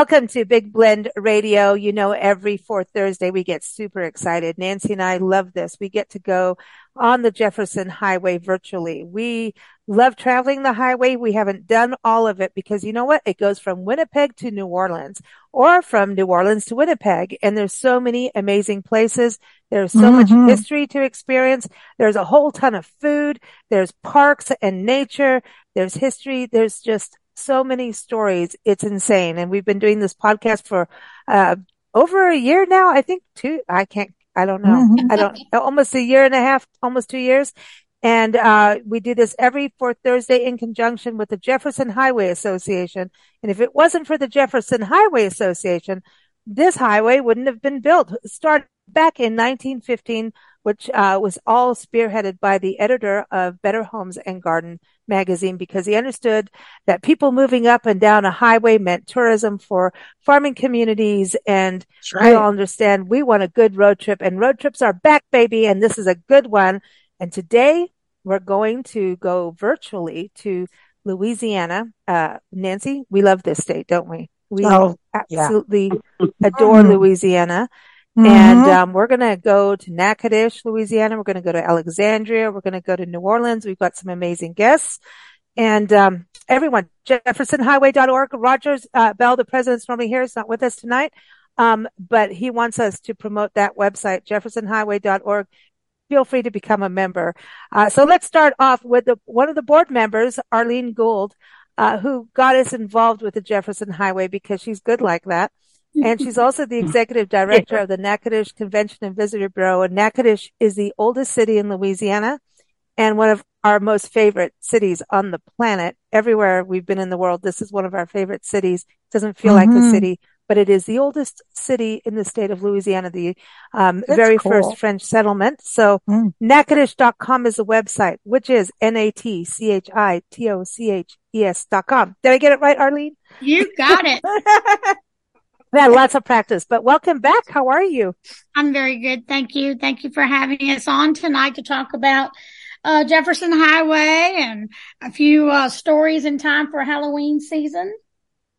Welcome to Big Blend Radio. You know, every fourth Thursday we get super excited. Nancy and I love this. We get to go on the Jefferson Highway virtually. We love traveling the highway. We haven't done all of it because you know what? It goes from Winnipeg to New Orleans or from New Orleans to Winnipeg. And there's so many amazing places. There's so mm-hmm. much history to experience. There's a whole ton of food. There's parks and nature. There's history. There's just so many stories. It's insane. And we've been doing this podcast for, uh, over a year now. I think two, I can't, I don't know. Mm-hmm. I don't, almost a year and a half, almost two years. And, uh, we do this every fourth Thursday in conjunction with the Jefferson Highway Association. And if it wasn't for the Jefferson Highway Association, this highway wouldn't have been built. Started back in 1915 which uh, was all spearheaded by the editor of Better Homes and Garden magazine because he understood that people moving up and down a highway meant tourism for farming communities. And right. we all understand we want a good road trip and road trips are back, baby. And this is a good one. And today we're going to go virtually to Louisiana. Uh, Nancy, we love this state, don't we? We oh, absolutely yeah. adore Louisiana. Mm-hmm. And um, we're going to go to Natchitoches, Louisiana. We're going to go to Alexandria. We're going to go to New Orleans. We've got some amazing guests. And um, everyone, jeffersonhighway.org. Rogers uh, Bell, the president's normally here, is not with us tonight, um, but he wants us to promote that website, jeffersonhighway.org. Feel free to become a member. Uh, so let's start off with the, one of the board members, Arlene Gould, uh, who got us involved with the Jefferson Highway because she's good like that and she's also the executive director of the Natchitoches Convention and Visitor Bureau. And Natchitoches is the oldest city in Louisiana and one of our most favorite cities on the planet. Everywhere we've been in the world, this is one of our favorite cities. It doesn't feel mm-hmm. like a city, but it is the oldest city in the state of Louisiana, the um, very cool. first French settlement. So mm. Natchitoches.com is the website, which is N-A-T-C-H-I-T-O-C-H-E-S dot com. Did I get it right, Arlene? You got it. We had lots of practice, but welcome back. How are you? I'm very good. Thank you. Thank you for having us on tonight to talk about uh, Jefferson Highway and a few uh, stories in time for Halloween season.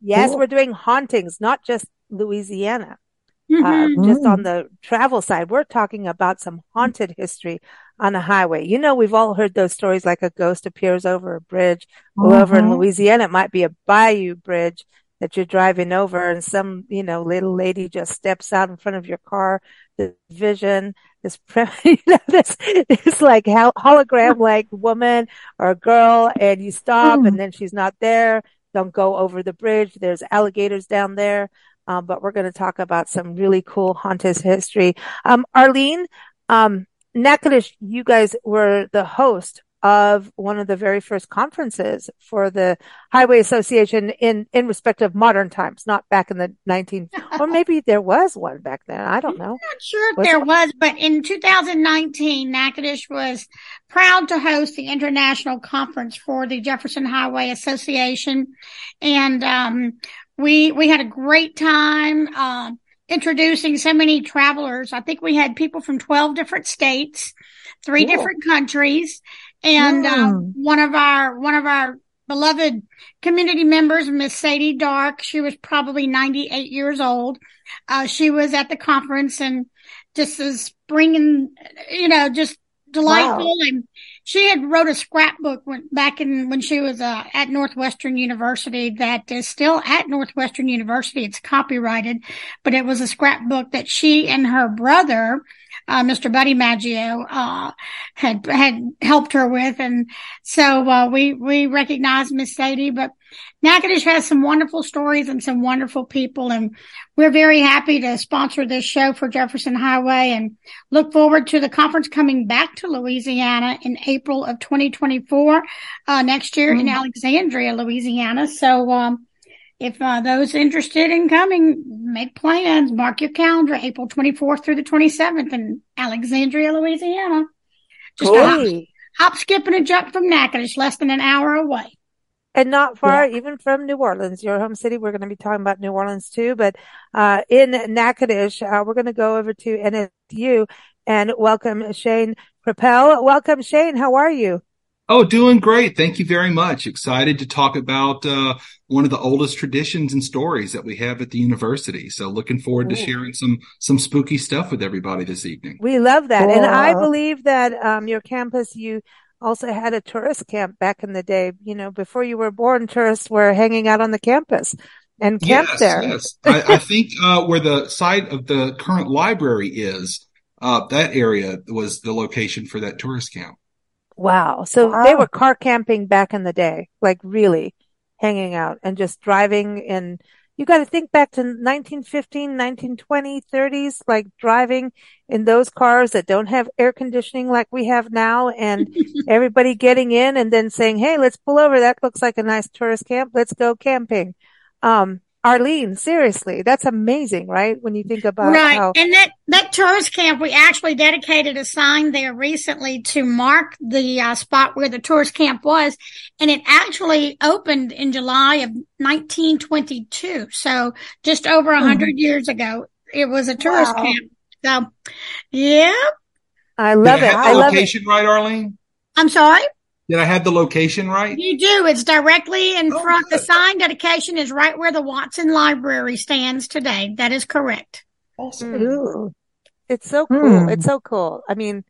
Yes, cool. we're doing hauntings, not just Louisiana. Mm-hmm. Uh, just on the travel side, we're talking about some haunted history on a highway. You know, we've all heard those stories like a ghost appears over a bridge. Mm-hmm. Over in mm-hmm. Louisiana, it might be a bayou bridge that you're driving over and some, you know, little lady just steps out in front of your car. The vision, this, you know, this, this like hologram like woman or girl and you stop and then she's not there. Don't go over the bridge. There's alligators down there. Um, but we're going to talk about some really cool haunted history. Um, Arlene, um, Natchitoches, you guys were the host of one of the very first conferences for the Highway Association in, in respect of modern times, not back in the 19, or maybe there was one back then. I don't know. I'm not sure if was there it? was, but in 2019, Natchitoches was proud to host the international conference for the Jefferson Highway Association. And, um, we, we had a great time, uh, introducing so many travelers. I think we had people from 12 different states, three cool. different countries and um, one of our one of our beloved community members, Miss Sadie Dark, she was probably 98 years old. Uh, she was at the conference and just is bringing, you know, just delightful. Wow. And she had wrote a scrapbook when, back in when she was uh, at Northwestern University that is still at Northwestern University. It's copyrighted, but it was a scrapbook that she and her brother uh, Mr. Buddy Maggio, uh, had, had helped her with. And so, uh, we, we recognize Miss Sadie, but Natchitoches has some wonderful stories and some wonderful people. And we're very happy to sponsor this show for Jefferson Highway and look forward to the conference coming back to Louisiana in April of 2024, uh, next year mm-hmm. in Alexandria, Louisiana. So, um, if uh, those interested in coming, make plans. Mark your calendar, April 24th through the 27th in Alexandria, Louisiana. Just cool. hop, hop, skip, and a jump from Natchitoches, less than an hour away. And not far yeah. even from New Orleans, your home city. We're going to be talking about New Orleans too, but uh, in Natchitoches, uh, we're going to go over to NSU and welcome Shayne Creppel. Welcome, Shayne. How are you? Oh, doing great. Thank you very much. Excited to talk about uh, one of the oldest traditions and stories that we have at the university. So looking forward to sharing some some spooky stuff with everybody this evening. We love that. And I believe that um, your campus, you also had a tourist camp back in the day. You know, before you were born, tourists were hanging out on the campus and camped yes, there. Yes, I, I think uh, where the site of the current library is, uh, that area was the location for that tourist camp. Wow. So Wow. they were car camping back in the day, like really hanging out and just driving and you got to think back to 1915, 1920, 30s, like driving in those cars that don't have air conditioning like we have now and everybody getting in and then saying, Hey, let's pull over. That looks like a nice tourist camp. Let's go camping. Um, Arlene, seriously, that's amazing, right? When you think about right. how, And that, that tourist camp, we actually dedicated a sign there recently to mark the uh, spot where the tourist camp was. And it actually opened in July of 1922. So just over a hundred years ago, it was a tourist Wow. camp. So, yeah, I love I it. have I the love it. location right, Arlene? I'm sorry. Did I have the location right? You do. It's directly in Oh, front. The sign dedication is right where the Watson Library stands today. That is correct. Awesome. Mm. Ooh. It's so cool. Hmm. It's so cool. I mean,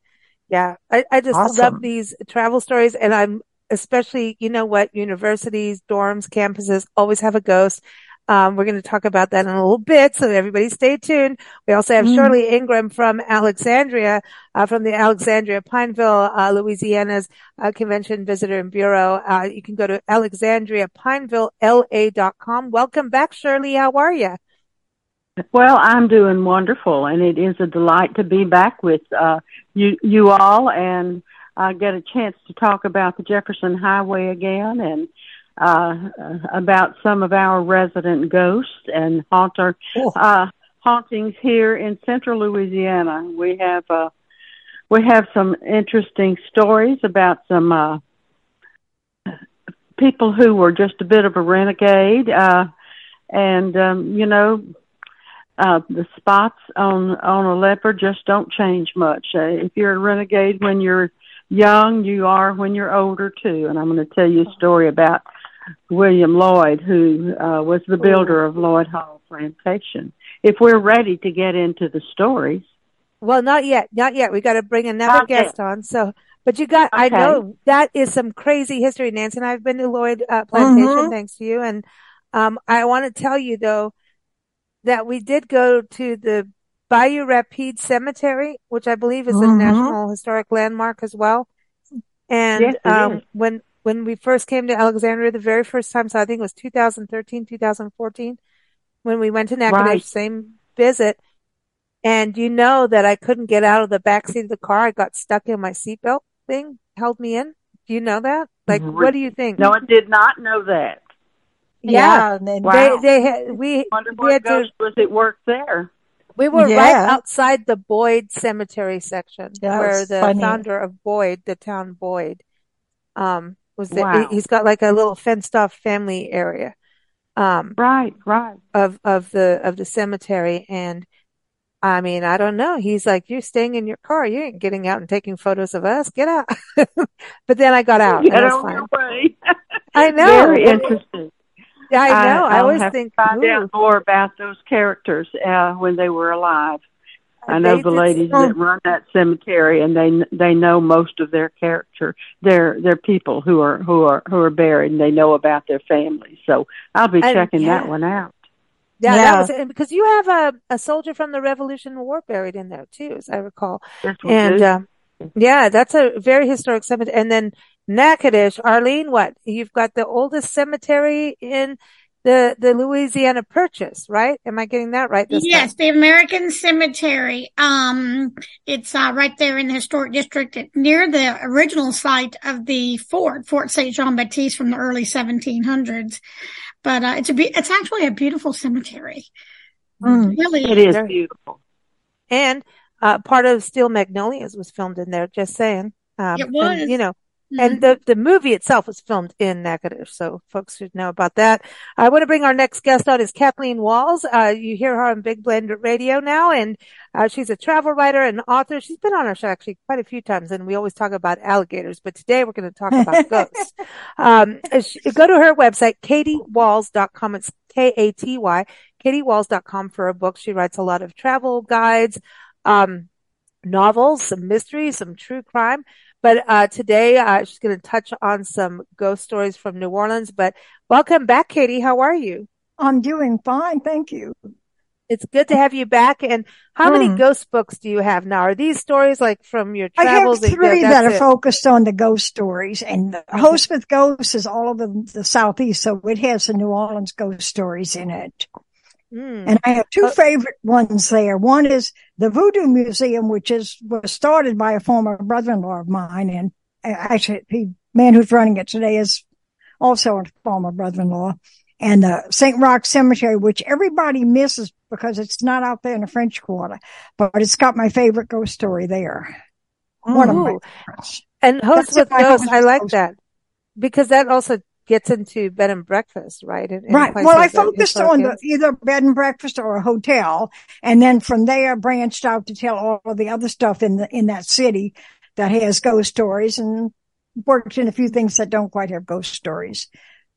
yeah, I, I just Awesome. love these travel stories and I'm especially, you know what, universities, dorms, campuses always have a ghost. Um, we're going to talk about that in a little bit. So everybody stay tuned. We also have Mm. Shirley Ingram from Alexandria, uh, from the Alexandria Pineville, uh, Louisiana's uh, Convention Visitor and Bureau. Uh, you can go to alexandriapinevillela.com. Welcome back, Shirley. How are you? Well, I'm doing wonderful, and it is a delight to be back with uh, you, you all, and uh, get a chance to talk about the Jefferson Highway again, and uh, about some of our resident ghosts and haunter Oh. uh, hauntings here in Central Louisiana. We have uh, we have some interesting stories about some uh, people who were just a bit of a renegade, uh, and um, you know uh, the spots on on a leopard just don't change much. Uh, if you're a renegade when you're young, you are when you're older too. And I'm going to tell you a story about William Lloyd, who uh, was the builder of Lloyd Hall Plantation. If we're ready to get into the stories, Well, not yet, not yet. We got to bring another Not yet. guest on. So, but you got, I Okay. know that is some crazy history, Nancy. And I've been to Lloyd uh, Plantation, Mhm. thanks to you. And um, I want to tell you though that we did go to the Bayou Rapides Cemetery, which I believe is a Mhm. National Historic Landmark as well. And Yes, um, when when we first came to Alexandria the very first time, so I think it was 2013, 2014, when we went to Natchitoches, Right. same visit. And you know that I couldn't get out of the back seat of the car. I got stuck in my seatbelt thing, held me in. Do you know that? Like, Re- what do you think? no, I did not know that. Yeah. and then- Wow. They, they had, we, Wonder we what had to, was at work there. we were right outside the Boyd Cemetery section Yeah, where the funny. founder of Boyd, the town Boyd, um, was. Wow. He's got like a little fenced off family area. Um, Right, right. of of the of the cemetery and I mean, I don't know. He's like, you're staying in your car. You ain't getting out and taking photos of us. Get out. but then I got out. Get and it was fine. way. I know. Very interesting. I know. I, I'll always think, find ooh, out more about those characters uh, when they were alive. I know they the did- ladies that run that cemetery, and they they know most of their character, their their people who are who are who are buried, and they know about their families. So I'll be And- checking yeah. that one out. Yeah, Yeah. that was it. Because you have a, a soldier from the Revolutionary War buried in there too, as I recall. And do. uh, yeah, that's a very historic cemetery. And then Natchitoches, Arlene, what? You've got the oldest cemetery in the the Louisiana Purchase, right? Am I getting that right this Yes, time? the American Cemetery. Um, it's uh, right there in the historic district near the original site of the fort, Fort Saint Jean Baptiste from the early 1700s. But uh, it's a be- it's actually a beautiful cemetery. Mm. Really, it is Very- beautiful. And uh, part of Steel Magnolias was filmed in there. Just saying. Um, It and, was. you know, And the, the movie itself was filmed in Natchitoches. so folks should know about that. I want to bring our next guest on is Kathleen Walls. Uh, you hear her on Big Blend Radio now, and uh, she's a travel writer and author. She's been on our show actually quite a few times, and we always talk about alligators, but today we're going to talk about ghosts. Um, go to her website, katywalls.com. It's K-A-T-Y, katywalls.com for a book. She writes a lot of travel guides, um, novels, some mysteries, some true crime. But uh, today uh, she's going to touch on some ghost stories from New Orleans. But welcome back, Katy. How are you? I'm doing fine, thank you. It's good to have you back. And how many Hmm. ghost books do you have now? Are these stories like from your travels? I have three That's that are it? focused on the ghost stories, and the Host with Ghosts is all over the southeast, so it has the New Orleans ghost stories in it. Mm. And I have two Uh, favorite ones there. One is the Voodoo Museum, which is was started by a former brother-in-law of mine, and actually the man who's running it today is also a former brother-in-law. And the St. Roch Cemetery, which everybody misses because it's not out there in the French Quarter, but it's got my favorite ghost story there. One of my Ooh. favorites. And host That's with ghosts, I like that because that also gets into bed and breakfast, right? In- in Right. Well, I focused on the, either bed and breakfast or a hotel. And then from there branched out to tell all of the other stuff in the, in that city that has ghost stories and worked in a few things that don't quite have ghost stories.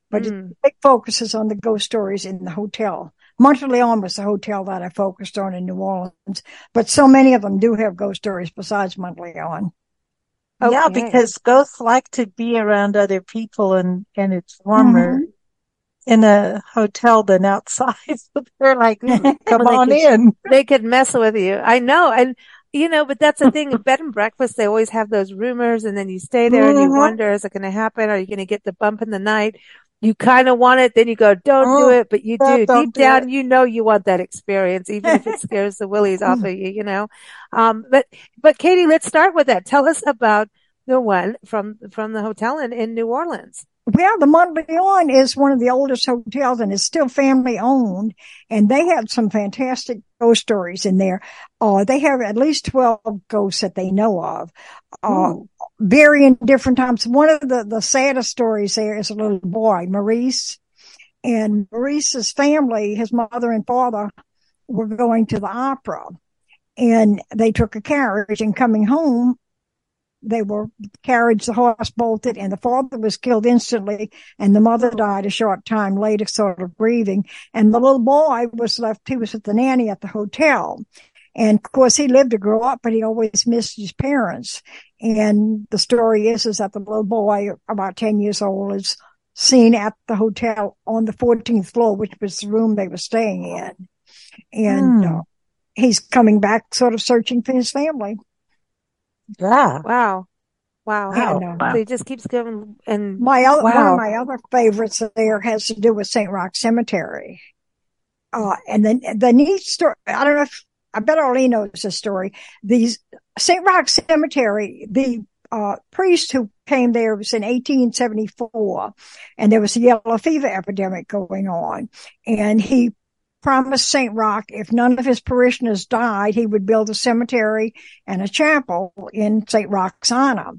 But Mm. it big focus is on the ghost stories in the hotel. Monteleone was the hotel that I focused on in New Orleans, but so many of them do have ghost stories besides Monteleone. Yeah, because ghosts like to be around other people and, and it's warmer Mm-hmm. in a hotel than outside. So they're like, come Well, they on could- in. they could mess with you. I know. And, you know, but that's the thing. In bed and breakfast, they always have those rumors and then you stay there and you Mhm. wonder, is it going to happen? Are you going to get the bump in the night? You kind of want it. Then you go, don't do Oh, it, but you do. Deep do down, it. you know, you want that experience, even if it scares the willies off of you, you know? Um, but, but Katy, let's start with that. Tell us about the one from, from the hotel in, in New Orleans. Well, the Monteleone is one of the oldest hotels and it's still family owned. And they have some fantastic ghost stories in there. Uh, they have at least 12 ghosts that they know of. Uh, varying different times. One of the, the saddest stories there is a little boy, Maurice. And Maurice's family, his mother and father were going to the opera and they took a carriage and coming home, they were carriage, the horse bolted and the father was killed instantly and the mother died a short time later, sort of grieving. And the little boy was left, he was with the nanny at the hotel. And of course he lived to grow up, but he always missed his parents. And the story is, is that the little boy, about 10 years old, is seen at the hotel on the 14th floor, which was the room they were staying in. And Hmm. uh, he's coming back sort of searching for his family. Yeah. Wow. Wow. And, uh, So he just keeps going and My other, one of my other favorites there has to do with St. Roch Cemetery. Uh, and then the neat story, I don't know if, I bet Arlene knows this story. These St. Roch Cemetery, the, uh, priest who came there was in 1874 and there was a yellow fever epidemic going on and he promised St. Roch if none of his parishioners died, he would build a cemetery and a chapel in St. Roch's honor.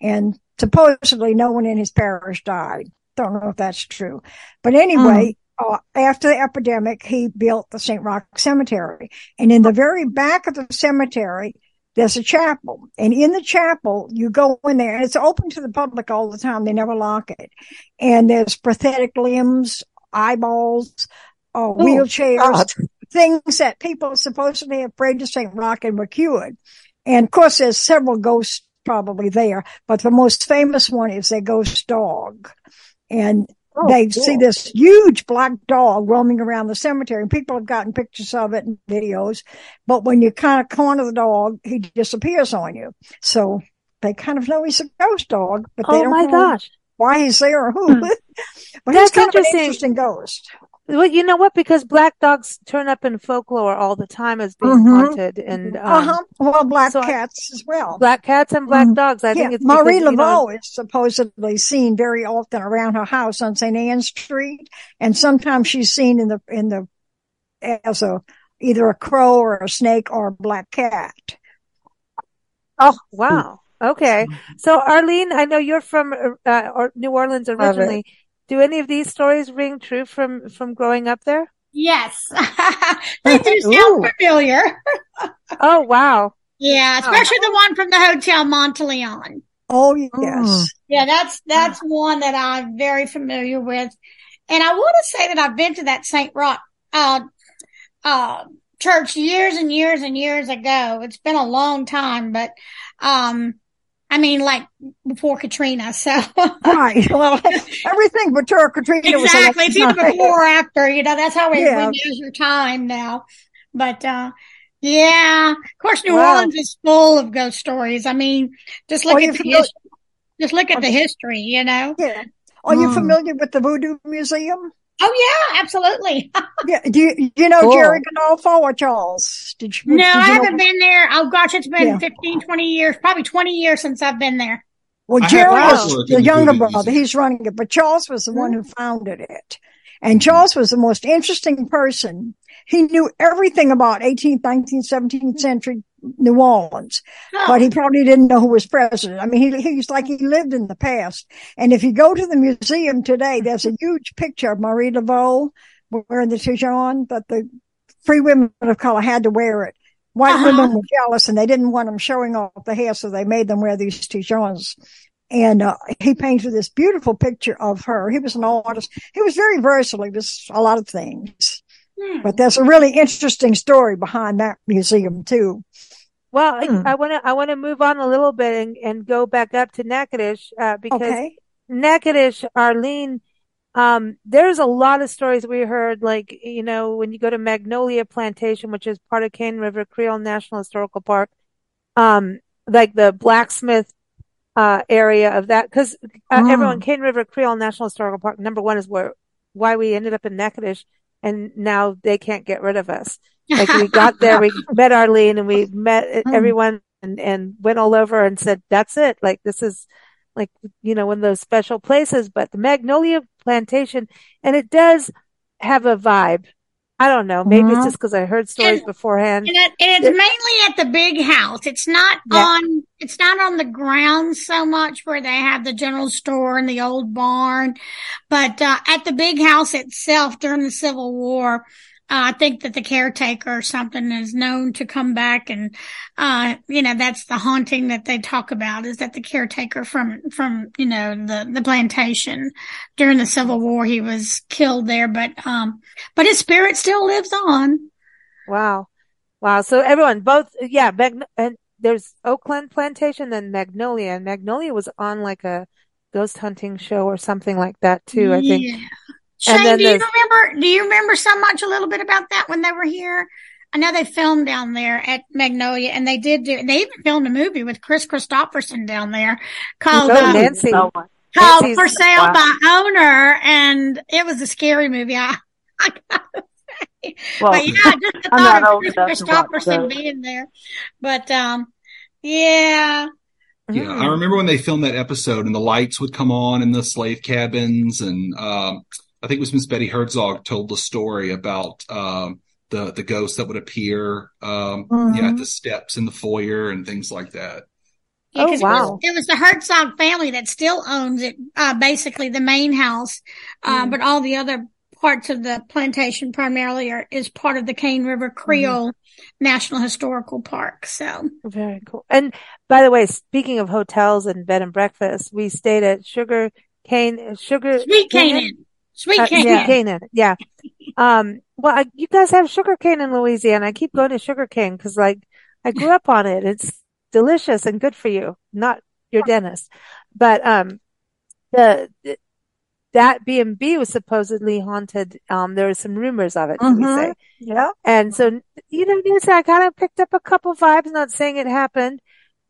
And supposedly no one in his parish died. Don't know if that's true. But anyway, uh, after the epidemic, he built the St. Roch Cemetery. And in the very back of the cemetery, there's a chapel. And in the chapel, you go in there and it's open to the public all the time. They never lock it. And there's prosthetic limbs, eyeballs, uh, wheelchairs, God. things that people supposedly have prayed to St. Roch and were cured. And of course, there's several ghosts probably there, but the most famous one is their ghost dog. And Oh, they cool. see this huge black dog roaming around the cemetery and people have gotten pictures of it and videos. But when you kind of corner the dog, he disappears on you. So they kind of know he's a ghost dog, but they Oh don't my know gosh. why he's there or who. but That's he's kind of an interesting ghost. Well, you know what? Because black dogs turn up in folklore all the time as being Mhm. haunted and, um, uh-huh. Well, black so I- cats as well. black cats and black Mm. dogs. I yeah, think it's Marie because, you know, Laveau is supposedly seen very often around her house on St. Anne Street, and sometimes she's seen in the in the as a either a crow or a snake or a black cat. Oh, wow. Okay. So Arlene, I know you're from uh, New Orleans originally. Do any of these stories ring true from from growing up there? Yes. they do sound Ooh. familiar. Oh wow. Yeah, especially the one from the Hotel Monteleone. Oh, yes. Yeah, that's that's one that I'm very familiar with. And I want to say that I've been to that St. Roch uh uh church years and years and years ago. It's been a long time, but um I mean like before Katrina, so Right. Well, everything but Turk Katrina was exactly. It's either before or after, you know, that's how we, Yeah. we measure time now. But uh yeah, of course New Wow. Orleans is full of ghost stories. I mean, just look at the you- history. Just look at the history, you know. Yeah. Are you Hmm. familiar with the Voodoo Museum? Oh yeah, absolutely. Yeah. Do you, you know Cool. Jerry Gandolfo or Charles? Did you? no, did you I haven't been there. Oh gosh, it's been Yeah. 15, 20 years, probably 20 years since I've been there. Well, I Jerry was who the the younger brother. He's running it, but Charles was the one who mm-hmm. founded it. And Charles was the most interesting person. He knew everything about 18th, 19th, 17th century New Orleans, Oh, but he probably didn't know who was president. I mean, he, he's like he lived in the past. And if you go to the museum today, there's a huge picture of Marie Laveau wearing the tignon, but the free women of color had to wear it. White Uh-huh. women were jealous and they didn't want them showing off the hair, so they made them wear these tignons. And uh, he painted this beautiful picture of her. He was an artist. He was very versatile. He was a lot of things. hmm. But there's a really interesting story behind that museum too. Well, I- Hmm. I want to I want to move on a little bit and, and go back up to Natchitoches uh, because Okay. Natchitoches, Arlene, um, there's a lot of stories we heard, like, you know, when you go to Magnolia Plantation, which is part of Cane River Creole National Historical Park, um, like the blacksmith, uh, area of that, cause, uh, Mm. everyone, Cane River Creole National Historical Park, number one is where, why we ended up in Natchitoches and now they can't get rid of us. Like we got there, we met Arlene and we met Hmm. everyone and, and went all over and said, that's it. Like this is like, you know, one of those special places, but the Magnolia Plantation, and it does have a vibe. I don't know. Maybe it's Mhm. just because I heard stories And- beforehand. And, it, and it's mainly at the big house. It's not Yeah. on, it's not on the grounds so much where they have the general store and the old barn, but, uh, at the big house itself during the Civil War, I think that the caretaker or something is known to come back and, uh, you know, that's the haunting that they talk about is that the caretaker from, from, you know, the, the plantation during the Civil War, he was killed there, but, um, but his spirit still lives on. Wow. Wow. So everyone, both, yeah, Mag- and there's Oakland Plantation, then Magnolia, and Magnolia was on like a ghost hunting show or something like that too, I think. Yeah. And Shayne, then do you remember? Do you remember so much a little bit about that when they were here? I know they filmed down there at Magnolia, and they did do. They even filmed a movie with Kris Kristofferson down there called Oh, uh, Nancy. No, called Nancy's- For Sale Wow. by Owner, and it was a scary movie. I, I gotta say. well, but yeah, I just the I'm thought of Kris enough to watch Kristofferson being there, but um, yeah, Yeah, Mm. I remember when they filmed that episode and the lights would come on in the slave cabins, and um, I think it was Miss Betty Hertzog told the story about um, the the ghosts that would appear, um, yeah, at the steps in the foyer and things like that. Yeah, Oh, 'cause wow. it, was, it was the Hertzog family that still owns it, uh, basically the main house. Uh, Mm. but all the other parts of the plantation primarily are, is part of the Cane River Creole National Historical Park. So, Very cool. And by the way, speaking of hotels and bed and breakfast, we stayed at Sugar Cane, Sugar Sweet Cane, Canaan. Sweet Uh, Canaan. Sweet Canaan. Yeah. Um, well, I, you guys have sugar cane in Louisiana. I keep going to sugar cane because like I grew up on it. It's delicious and good for you, not your dentist. But, um, the, the- that B and B was supposedly haunted. Um, there were some rumors of it, Mhm. say. Yeah. And so, you know, I kind of picked up a couple vibes, not saying it happened,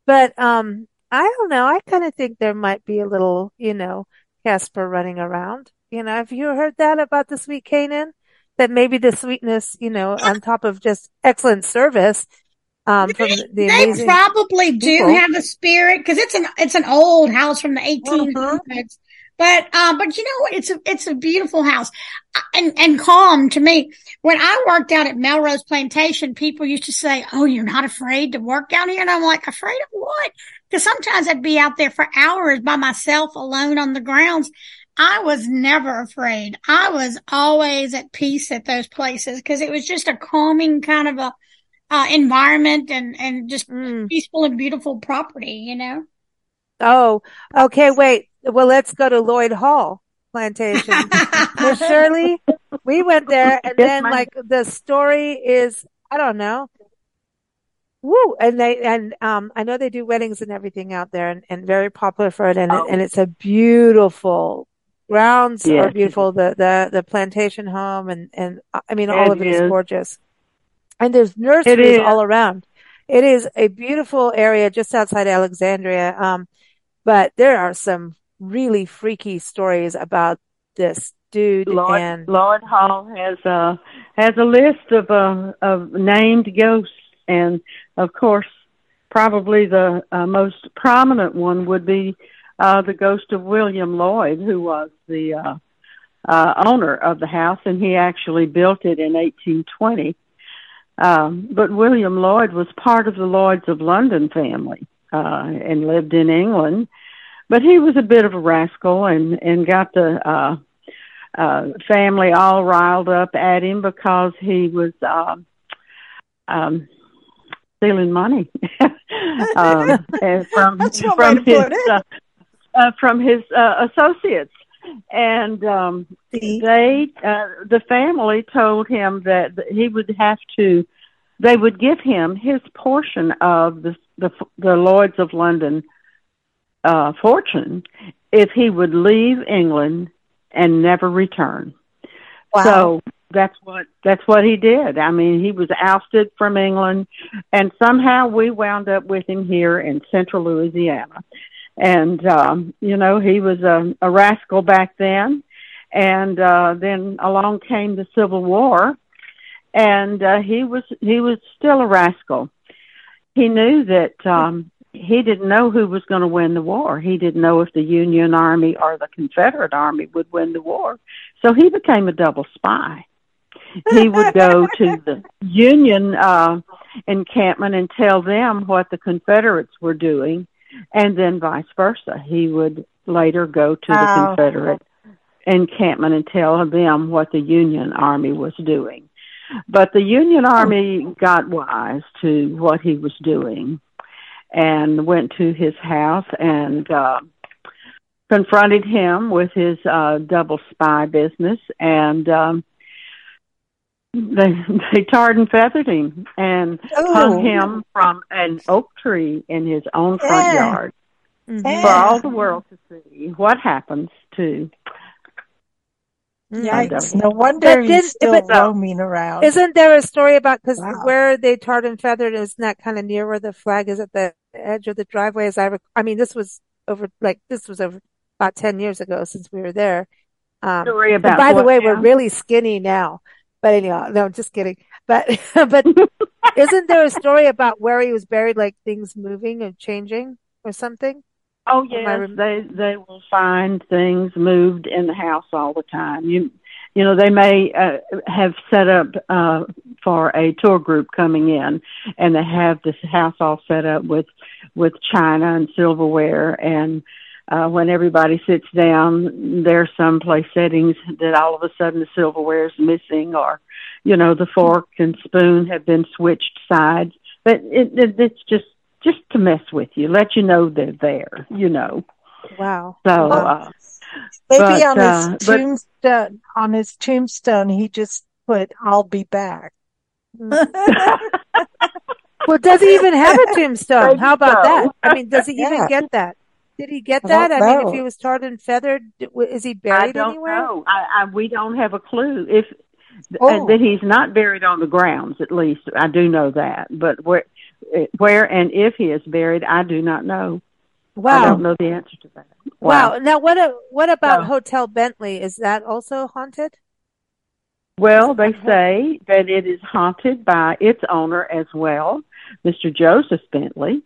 but, um, I don't know. I kind of think there might be a little, you know, Casper running around. You know, have you heard that about the sweet Canaan? That maybe the sweetness, you know, on top of just excellent service, um, from the, the They probably do people. have a spirit because it's an it's an old house from the 1800s. But But, um, but you know what? It's a, it's a beautiful house and, and calm to me. When I worked out at Melrose Plantation, people used to say, Oh, you're not afraid to work down here. And I'm like, afraid of what? Cause sometimes I'd be out there for hours by myself alone on the grounds. I was never afraid. I was always at peace at those places because it was just a calming kind of a, uh, environment and, and just mm. peaceful and beautiful property, you know? Oh, okay. Wait. Well, let's go to Lloyd Hall plantation. well, Shirley, we went there and then like the story is, I don't know. Woo. And they, and, um, I know they do weddings and everything out there and, and very popular for it. And, oh. and it's a beautiful grounds yes. are beautiful. The, the, the plantation home and, and I mean, all it of it is. is gorgeous. And there's nurseries all around. It is a beautiful area just outside Alexandria. Um, but there are some really freaky stories about this dude Lord, and Lloyd Hall has a has a list of uh, of named ghosts and of course probably the uh, most prominent one would be uh, the ghost of William Lloyd who was the uh, uh, owner of the house and he actually built it in 1820 um, but William Lloyd was part of the Lloyds of London family uh, and lived in England. But he was a bit of a rascal and and got the uh, uh, family all riled up at him because he was uh, um, stealing money. Um, and from from his uh, uh, from his uh, associates. And um, they, uh, the family, told him that he would have to they would give him his portion of the the, the Lloyds of London uh, fortune if he would leave England and never return. Wow. So that's what that's what he did. I mean, he was ousted from England, and somehow we wound up with him here in Central Louisiana. And um, you know, he was a, a rascal back then, and uh, then along came the Civil War, and uh, he was he was still a rascal. He knew that um, he didn't know who was going to win the war. He didn't know if the Union Army or the Confederate Army would win the war. So he became a double spy. He would go to the Union uh, encampment and tell them what the Confederates were doing, and then vice versa. He would later go to the Confederate encampment and tell them what the Union Army was doing. But the Union Army got wise to what he was doing and went to his house and uh, confronted him with his uh, double spy business and um, they they tarred and feathered him and Ooh. hung him from an oak tree in his own front yard mm-hmm. for all the world to see what happens to Yikes! No wonder but he's still but, roaming around. Isn't there a story about because wow. where they tarred and feathered isn't that kind of near where the flag is at the edge of the driveway? As I, rec- I mean, this was over like this was over about ten years ago since we were there. Um, story about. by the way, now? we're really skinny now. But anyhow, no, I'm just kidding. But but isn't there a story about where he was buried, like things moving and changing or something? Oh yes, rem- they they will find things moved in the house all the time. You you know they may uh, have set up uh, for a tour group coming in, and they have this house all set up with with china and silverware and. Uh, when everybody sits down, there's some place settings that all of a sudden the silverware is missing, or you know the fork and spoon have been switched sides. But it, it, it's just just to mess with you, let you know they're there, you know. Wow. So, uh, maybe but, on uh, his tombstone, but, on his tombstone, he just put, I'll be back. well, does he even have a tombstone? How about that? I mean, does he yeah. even get that? Did he get that? I, I mean, if he was tarred and feathered, is he buried I don't anywhere? Know. I, I, we don't have a clue. If oh. uh, that he's not buried on the grounds, at least I do know that. But where where and if he is buried, I do not know. Wow. I don't know the answer to that. Wow. wow. Now, what a, what about Hotel Bentley? Is that also haunted? Well, they say that it is haunted by its owner as well, Mr. Joseph Bentley,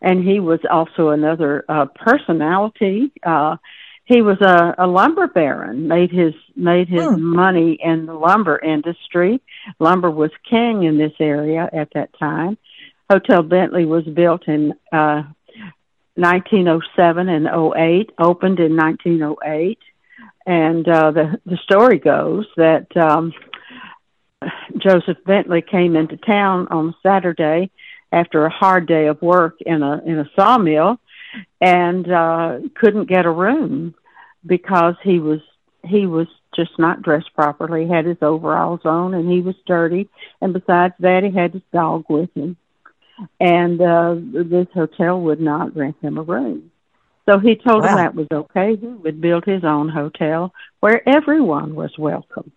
and he was also another uh, personality. Uh, he was a, a lumber baron, made his made his hmm. money in the lumber industry. Lumber was king in this area at that time. Hotel Bentley was built in uh, 1907 and 08, opened in 1908, and uh, the the story goes that um, Joseph Bentley came into town on Saturday after a hard day of work in a in a sawmill and uh couldn't get a room because he was he was just not dressed properly, he had his overalls on and he was dirty and besides that he had his dog with him. And uh this hotel would not rent him a room. So he told wow. him that was okay. He would build his own hotel where everyone was welcome.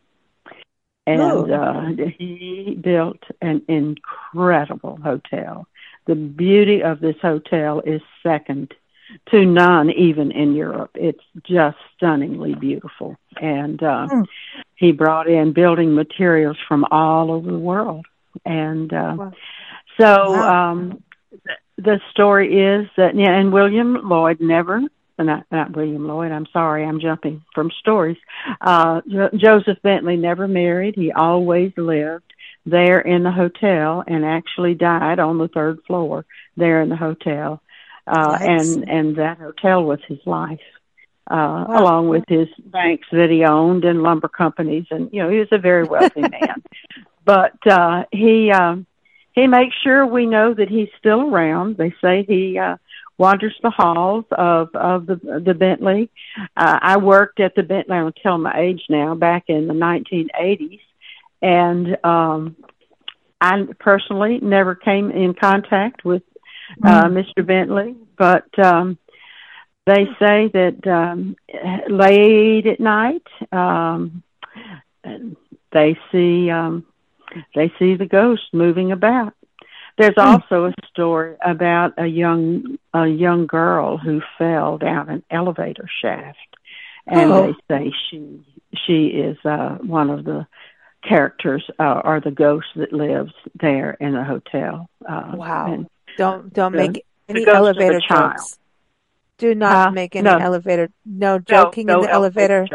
And uh, he built an incredible hotel. The beauty of this hotel is second to none, even in Europe. It's just stunningly beautiful. And uh, mm. he brought in building materials from all over the world. And uh, wow. so um, the story is that, yeah, and William Lloyd never not not William Lloyd. I'm sorry, I'm jumping from stories. Uh, jo- Joseph Bentley never married. He always lived there in the hotel and actually died on the third floor there in the hotel. Uh, and and that hotel was his life. Uh, wow. along with his banks that he owned and lumber companies and you know he was a very wealthy man but uh he um he makes sure we know that he's still around they say he uh wanders the halls of of the the Bentley. Uh, I worked at the Bentley. I'm tell my age now. Back in the 1980s, and um, I personally never came in contact with uh, mm. Mr. Bentley, but um, they say that um, late at night um, they see um, they see the ghost moving about there's hmm. also a story about a young a young girl who fell down an elevator shaft, and oh. they say she she is uh, one of the characters uh, or the ghost that lives there in the hotel. Uh, wow! don't don't the, make any elevator jokes. Do not make any no. elevator. No joking no, no in the elevator.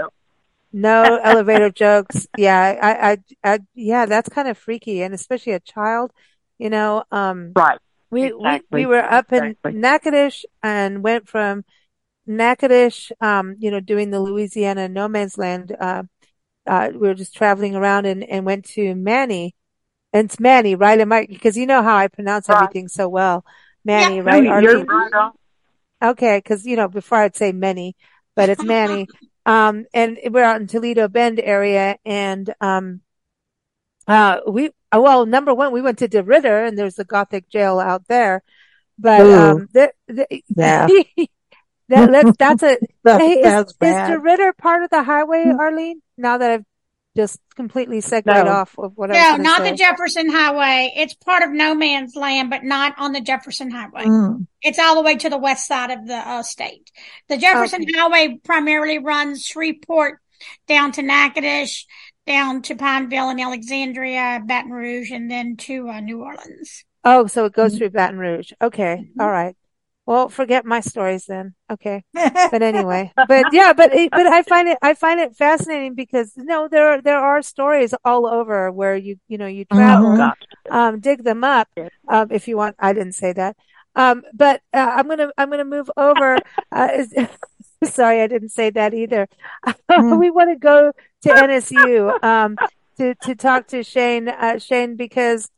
No elevator jokes. Yeah, I, I, I, yeah, that's kind of freaky, and especially a child you know, um, right. We, exactly. we, we were up exactly. in Natchitoches and went from Natchitoches, um, you know, doing the Louisiana no man's land. Uh, uh, we were just traveling around and, and went to Manny. And it's Manny, right? Am I, because you know how I pronounce right. everything so well. Manny, yeah. right? You're right Okay. Cause, you know, before I'd say many, but it's Manny. um, and we're out in Toledo Bend area and, um, uh, we, well, number one, we went to DeRidder and there's a Gothic jail out there. But, Ooh. um, the, the, yeah. that, that's a, that, hey, is, is DeRidder part of the highway, mm. Arlene? Now that I've just completely segued no. off of what I No, not say. the Jefferson Highway. It's part of no man's land, but not on the Jefferson Highway. Mm. It's all the way to the west side of the uh, state. The Jefferson okay. Highway primarily runs Shreveport down to Natchitoches, down to Pineville and Alexandria, Baton Rouge, and then to uh, New Orleans. Oh, so it goes mm-hmm. through Baton Rouge. Okay. Mm-hmm. All right. Well, forget my stories then. Okay. But anyway, but yeah, but, it, but I find it, I find it fascinating because no, there are, there are stories all over where you, you know, you travel, mm-hmm. um, dig them up, um, if you want. I didn't say that. Um, but, uh, I'm going to, I'm going to move over. Uh, sorry, I didn't say that either. Mm. we want to go to NSU um, to to talk to Shayne uh, Shayne because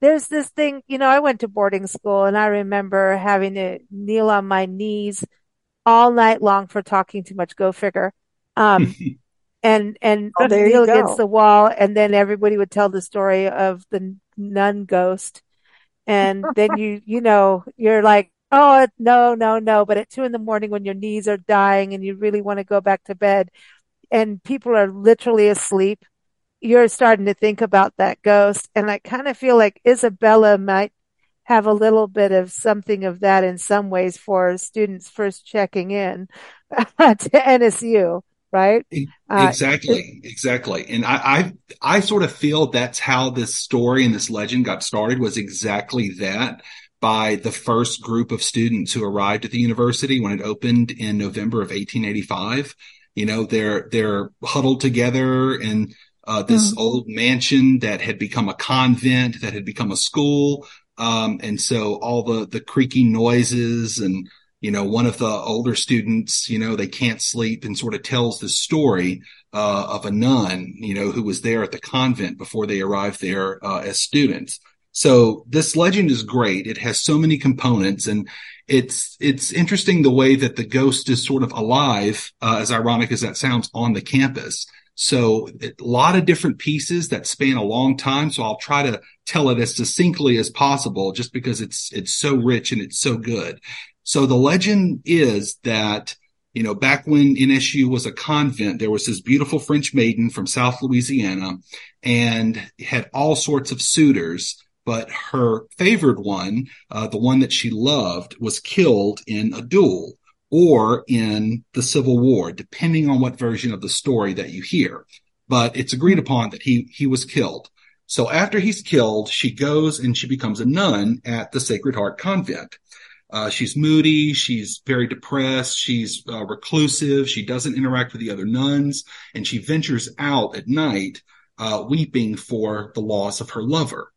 there's this thing. You know, I went to boarding school and I remember having to kneel on my knees all night long for talking too much. Go figure. Um, and and oh, kneel against the wall, and then everybody would tell the story of the nun ghost, and then you you know you're like oh no no no but at two in the morning when your knees are dying and you really want to go back to bed and people are literally asleep, you're starting to think about that ghost. And I kind of feel like Isabella might have a little bit of something of that in some ways for students first checking in to NSU, right? Uh, exactly, uh, exactly. And I, I, I sort of feel that's how this story and this legend got started was exactly that by the first group of students who arrived at the university when it opened in November of 1885. You know, they're, they're huddled together in uh, this mm. old mansion that had become a convent, that had become a school. Um, and so all the, the creaky noises and, you know, one of the older students, you know, they can't sleep and sort of tells the story, uh, of a nun, you know, who was there at the convent before they arrived there, uh, as students. So this legend is great. It has so many components and it's, it's interesting the way that the ghost is sort of alive, uh, as ironic as that sounds on the campus. So a lot of different pieces that span a long time. So I'll try to tell it as succinctly as possible just because it's, it's so rich and it's so good. So the legend is that you know, back when NSU was a convent, there was this beautiful French maiden from South Louisiana and had all sorts of suitors but her favored one, uh, the one that she loved, was killed in a duel or in the Civil War, depending on what version of the story that you hear. But it's agreed upon that he, he was killed. So after he's killed, she goes and she becomes a nun at the Sacred Heart Convent. Uh, she's moody. She's very depressed. She's uh, reclusive. She doesn't interact with the other nuns and she ventures out at night, uh, weeping for the loss of her lover.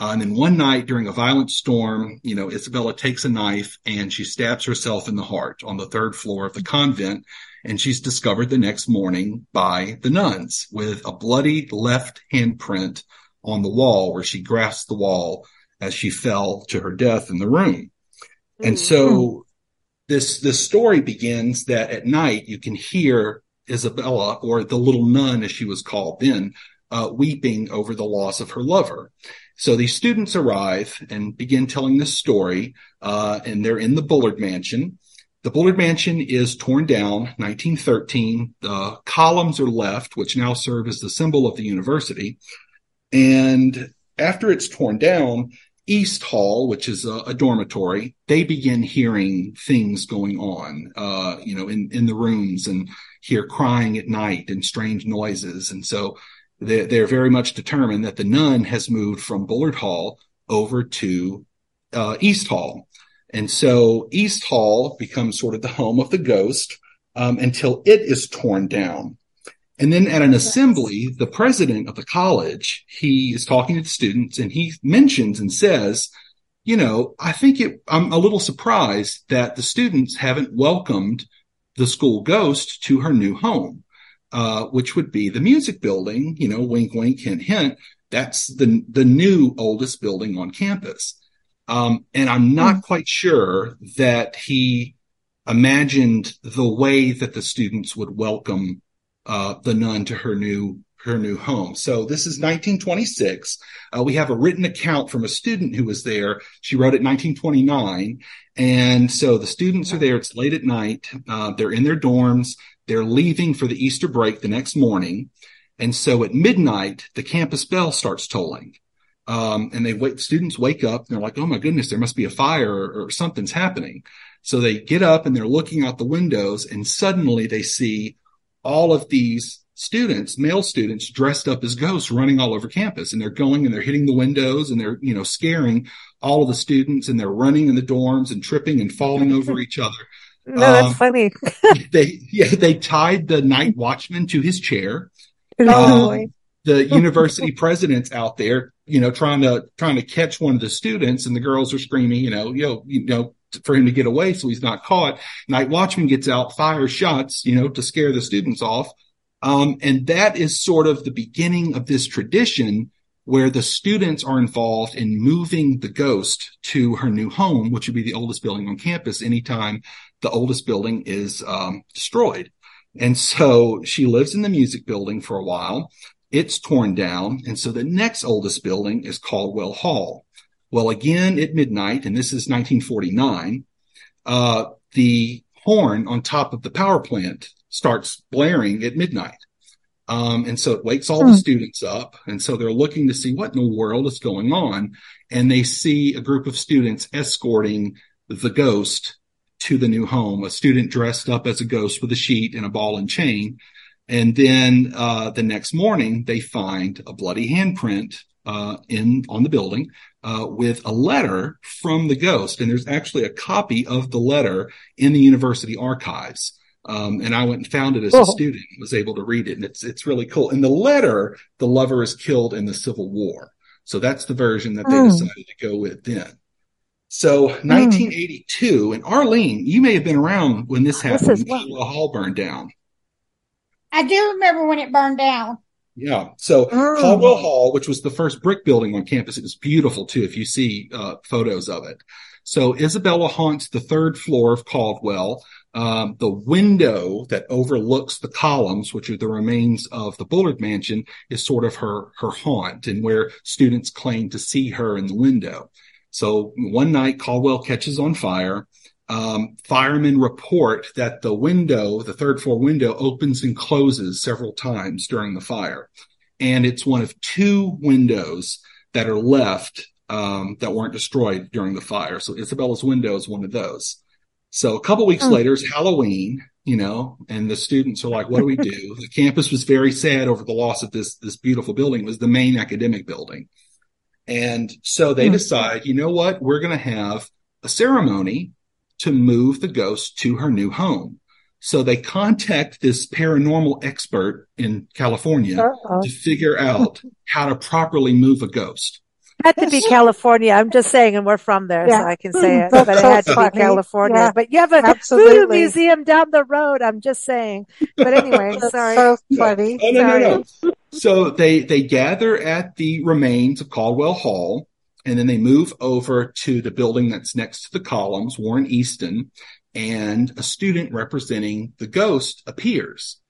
Uh, and then one night during a violent storm, you know, Isabella takes a knife and she stabs herself in the heart on the third floor of the convent. And she's discovered the next morning by the nuns with a bloody left handprint on the wall where she grasped the wall as she fell to her death in the room. And so mm-hmm. this, this story begins that at night you can hear Isabella or the little nun as she was called then, uh, weeping over the loss of her lover. So these students arrive and begin telling this story, uh, and they're in the Bullard Mansion. The Bullard Mansion is torn down 1913. The columns are left, which now serve as the symbol of the university. And after it's torn down, East Hall, which is a, a dormitory, they begin hearing things going on, uh, you know, in, in the rooms and hear crying at night and strange noises. And so they're, they're very much determined that the nun has moved from Bullard Hall over to uh, East Hall. And so East Hall becomes sort of the home of the ghost um, until it is torn down. And then at an assembly, the president of the college, he is talking to the students and he mentions and says, you know, I think it, I'm a little surprised that the students haven't welcomed the school ghost to her new home uh, which would be the music building, you know, wink, wink, hint, hint. That's the, the new oldest building on campus. Um, and I'm not mm. quite sure that he imagined the way that the students would welcome, uh, the nun to her new, her new home. So this is 1926. Uh, we have a written account from a student who was there. She wrote it 1929. And so the students are there. It's late at night. Uh, they're in their dorms. They're leaving for the Easter break the next morning. And so at midnight, the campus bell starts tolling. Um, and they wait, students wake up and they're like, Oh my goodness, there must be a fire or, or something's happening. So they get up and they're looking out the windows and suddenly they see all of these students, male students dressed up as ghosts running all over campus and they're going and they're hitting the windows and they're, you know, scaring all of the students and they're running in the dorms and tripping and falling over each other. No, that's um, funny. they yeah they tied the night watchman to his chair. Oh, um, the university president's out there, you know, trying to trying to catch one of the students, and the girls are screaming, you know, you know, you know, for him to get away so he's not caught. Night watchman gets out, fires shots, you know, to scare the students off. Um, and that is sort of the beginning of this tradition where the students are involved in moving the ghost to her new home, which would be the oldest building on campus anytime the oldest building is um, destroyed. And so she lives in the music building for a while. It's torn down. And so the next oldest building is Caldwell Hall. Well, again at midnight, and this is 1949, uh, the horn on top of the power plant starts blaring at midnight. Um, and so it wakes all the hmm. students up. And so they're looking to see what in the world is going on. And they see a group of students escorting the ghost to the new home, a student dressed up as a ghost with a sheet and a ball and chain. And then uh, the next morning, they find a bloody handprint uh, in on the building uh, with a letter from the ghost, and there's actually a copy of the letter in the university archives. Um, and I went and found it as oh. a student, was able to read it, and it's it's really cool. In the letter, the lover is killed in the Civil War, so that's the version that they mm. decided to go with then. So 1982, mm. and Arlene, you may have been around when this happened. This Caldwell Hall burned down. I do remember when it burned down. Yeah. So oh. Caldwell Hall, which was the first brick building on campus, it was beautiful too. If you see uh, photos of it. So Isabella haunts the third floor of Caldwell. Um, the window that overlooks the columns, which are the remains of the Bullard Mansion, is sort of her her haunt, and where students claim to see her in the window. So one night, Caldwell catches on fire. Um, firemen report that the window, the third floor window, opens and closes several times during the fire. And it's one of two windows that are left um, that weren't destroyed during the fire. So Isabella's window is one of those. So a couple weeks mm. later is Halloween, you know, and the students are like, what do we do? the campus was very sad over the loss of this, this beautiful building. It was the main academic building. And so they mm. decide, you know what? We're going to have a ceremony to move the ghost to her new home. So they contact this paranormal expert in California Uh-oh. to figure out how to properly move a ghost. It had to be California. I'm just saying, and we're from there, yeah. so I can say it. But it had to be California. Yeah. But you have a Absolutely. voodoo museum down the road. I'm just saying. But anyway, sorry. So funny. Oh, no, no, no. so they they gather at the remains of Caldwell Hall, and then they move over to the building that's next to the columns, Warren Easton, and a student representing the ghost appears.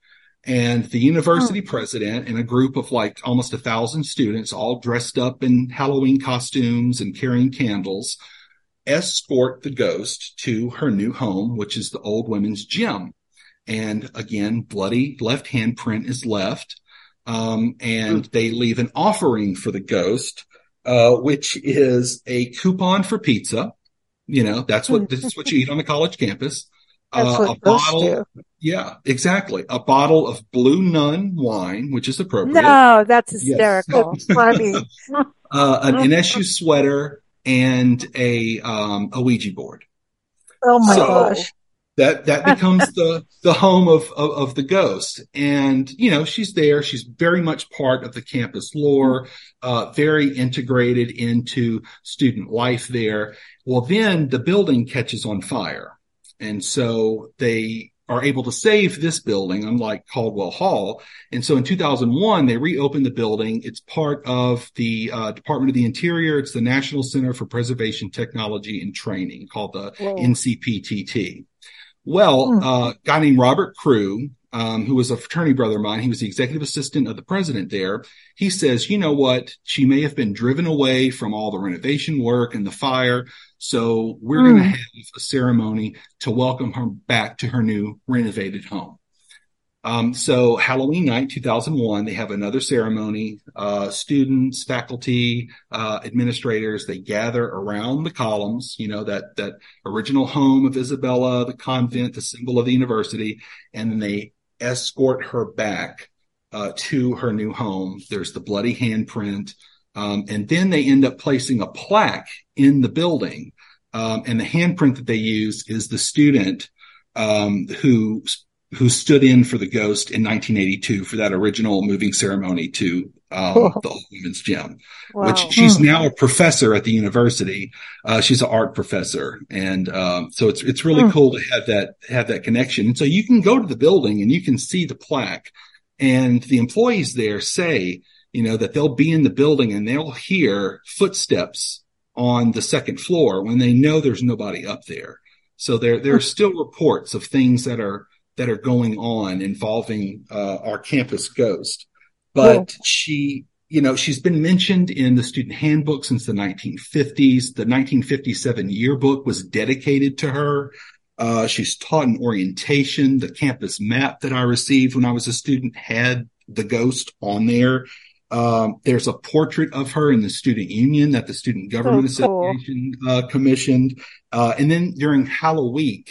And the university oh. president and a group of like almost a thousand students, all dressed up in Halloween costumes and carrying candles, escort the ghost to her new home, which is the old women's gym. And again, bloody left handprint is left. Um, and hmm. they leave an offering for the ghost uh, which is a coupon for pizza. You know, that's what this is what you eat on the college campus. Uh, a bottle, yeah, exactly. A bottle of Blue Nun wine, which is appropriate. No, that's hysterical. Yes. funny. uh, an NSU sweater and a um, a Ouija board. Oh my so, gosh! that that becomes the the home of, of, of the ghost and you know she's there she's very much part of the campus lore uh, very integrated into student life there well then the building catches on fire and so they are able to save this building unlike caldwell hall and so in 2001 they reopened the building it's part of the uh, department of the interior it's the national center for preservation technology and training called the Whoa. ncptt well, hmm. uh, a guy named Robert Crew, um, who was a fraternity brother of mine, he was the executive assistant of the president there. He says, you know what? She may have been driven away from all the renovation work and the fire. So we're mm. going to have a ceremony to welcome her back to her new renovated home. Um, so Halloween night, 2001, they have another ceremony. Uh, students, faculty, uh, administrators, they gather around the columns, you know, that, that original home of Isabella, the convent, the symbol of the university, and then they escort her back, uh, to her new home. There's the bloody handprint. Um, and then they end up placing a plaque in the building. Um, and the handprint that they use is the student, um, who who stood in for the ghost in 1982 for that original moving ceremony to um, the old women's gym, wow. which she's hmm. now a professor at the university. Uh, she's an art professor, and um, so it's it's really hmm. cool to have that have that connection. And so you can go to the building and you can see the plaque, and the employees there say, you know, that they'll be in the building and they'll hear footsteps on the second floor when they know there's nobody up there. So there there are still reports of things that are that are going on involving uh, our campus ghost. But she, you know, she's been mentioned in the student handbook since the 1950s. The 1957 yearbook was dedicated to her. Uh, she's taught in orientation. The campus map that I received when I was a student had the ghost on there. Um, there's a portrait of her in the student union that the student government oh, cool. association uh, commissioned. Uh, and then during Halloween,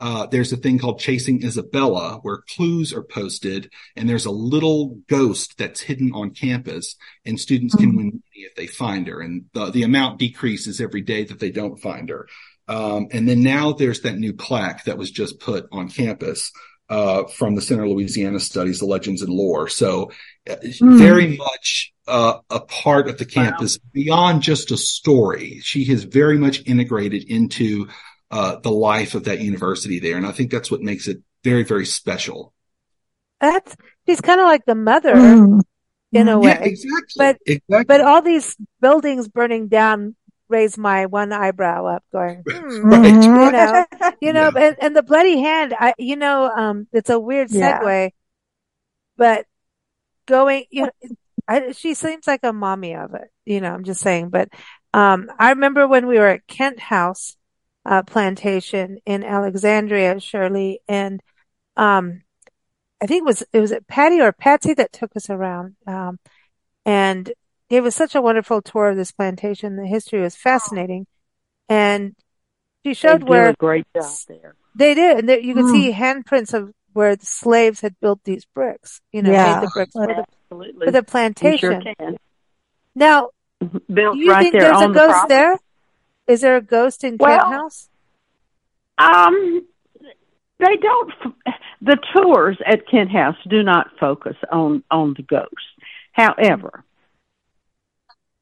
uh, there's a thing called Chasing Isabella where clues are posted and there's a little ghost that's hidden on campus and students mm-hmm. can win money if they find her. And the, the amount decreases every day that they don't find her. Um, and then now there's that new plaque that was just put on campus. Uh, from the Center Louisiana Studies, the Legends and Lore. So, uh, mm. very much uh, a part of the campus wow. beyond just a story. She has very much integrated into uh, the life of that university there. And I think that's what makes it very, very special. That's, she's kind of like the mother mm. in a way. Yeah, exactly. But, exactly. but all these buildings burning down raise my one eyebrow up going, hmm, right. you know, you know, yeah. and, and, the bloody hand, I, you know, um, it's a weird segue, yeah. but going, you know, I, she seems like a mommy of it, you know, I'm just saying, but, um, I remember when we were at Kent House, uh, plantation in Alexandria, Shirley. And, um, I think it was, it was Patty or Patsy that took us around. Um, and gave us such a wonderful tour of this plantation. The history was fascinating. And she showed where great job there. They did. And there, you could mm. see handprints of where the slaves had built these bricks, you know, yeah. made the bricks for the, for the plantation. Sure now, Built do you right think there's a the ghost property. there? Is there a ghost in well, Kent House? Um, they don't. The tours at Kent House do not focus on on the ghosts. However,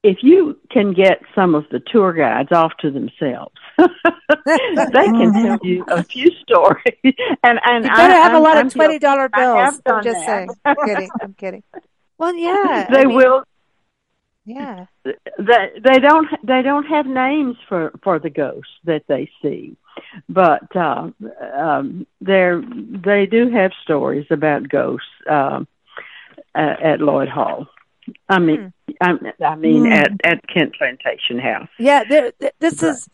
if you can get some of the tour guides off to themselves, they can tell you a few stories. And and you better I, have I'm, a lot I'm of twenty dollar bills. I'm just that. saying. I'm kidding. I'm kidding. Well, yeah, they I mean, will Yeah, they they don't they don't have names for for the ghosts that they see but uh um they're they do have stories about ghosts um at, at loyd hall i mean Hmm. I, I mean Hmm. at at kent plantation house yeah. There, this is.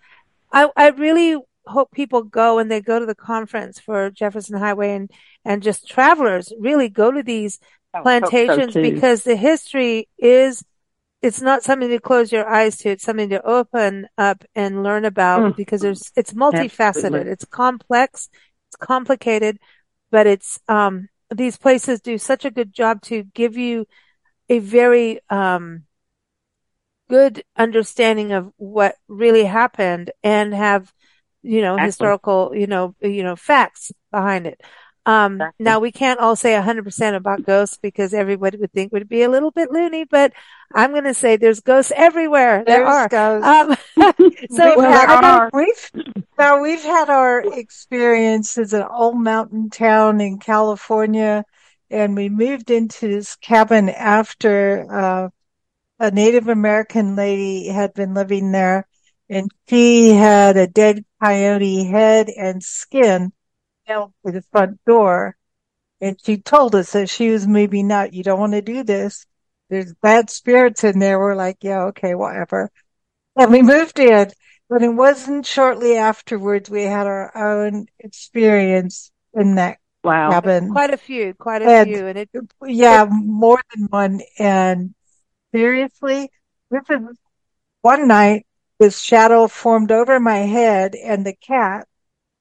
I I really hope people go and they go to the conference for Jefferson Highway and and just travelers really go to these I hope so, plantations because the history is it's not something to close your eyes to it's something to open up and learn about Mm. because there's it's multifaceted Absolutely. it's complex it's complicated but it's um these places do such a good job to give you a very um good understanding of what really happened and have you know Exactly. historical you know you know facts behind it um Exactly. now we can't all say 100% about ghosts because everybody would think would be a little bit loony but i'm going to say there's ghosts everywhere there are ghosts. um so we've, I had, got- we've now we've had our experiences in an old mountain town in California, and we moved into this cabin after uh, a Native American lady had been living there, and she had a dead coyote head and skin nailed to the front door, and she told us that she was moving out. You don't want to do this. There's bad spirits in there. We're like, yeah, okay, whatever. And we moved in, but it wasn't shortly afterwards we had our own experience in that wow cabin. quite a few quite a And- few and it Yeah, more than one. And seriously, this is one night this shadow formed over my head and the cat,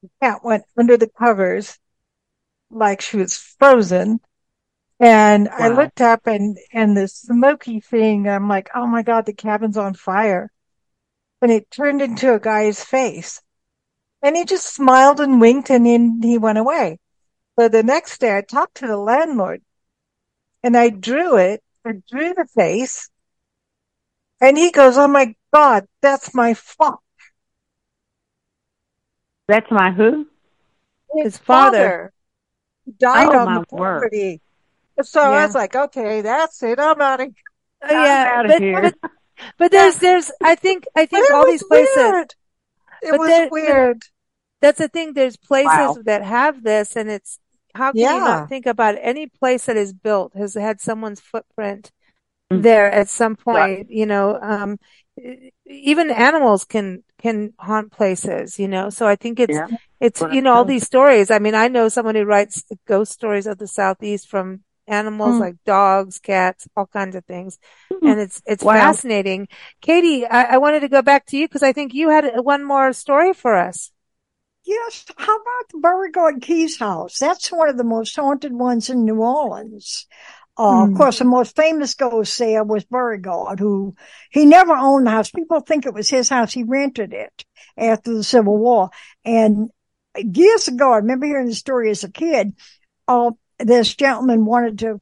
the cat went under the covers like she was frozen. And I looked up and, and the smoky thing, I'm like, oh my God, the cabin's on fire. And it turned into a guy's face. And he just smiled and winked and then he went away. So the next day I talked to the landlord and I drew it, I drew the face. And he goes, Oh my God, that's my father. that's my who His father. died Oh, on my the word. property. So I was like, okay, that's it. I'm out of here. Oh, yeah out of but, here but but there's there's i think i think all these places weird. It was there- weird. that's the thing. There's places Wow. that have this and it's, how can you not think about any place that is built has had someone's footprint Mhm. there at some point, Right. you know, um, even animals can, can haunt places, you know, so I think it's, Yeah. it's, Well, you know, all these stories. I mean, I know someone who writes ghost stories of the Southeast from animals Mm. like dogs, cats, all kinds of things. Hmm. And it's, it's Wow. fascinating. Katy, I, I wanted to go back to you because I think you had one more story for us. Yes. How about the Beauregard-Keyes house? That's one of the most haunted ones in New Orleans. Uh, Hmm. Of course, the most famous ghost there was Beauregard, who he never owned the house. People think it was his house. He rented it after the Civil War. And years ago, I remember hearing the story as a kid. Uh, this gentleman wanted to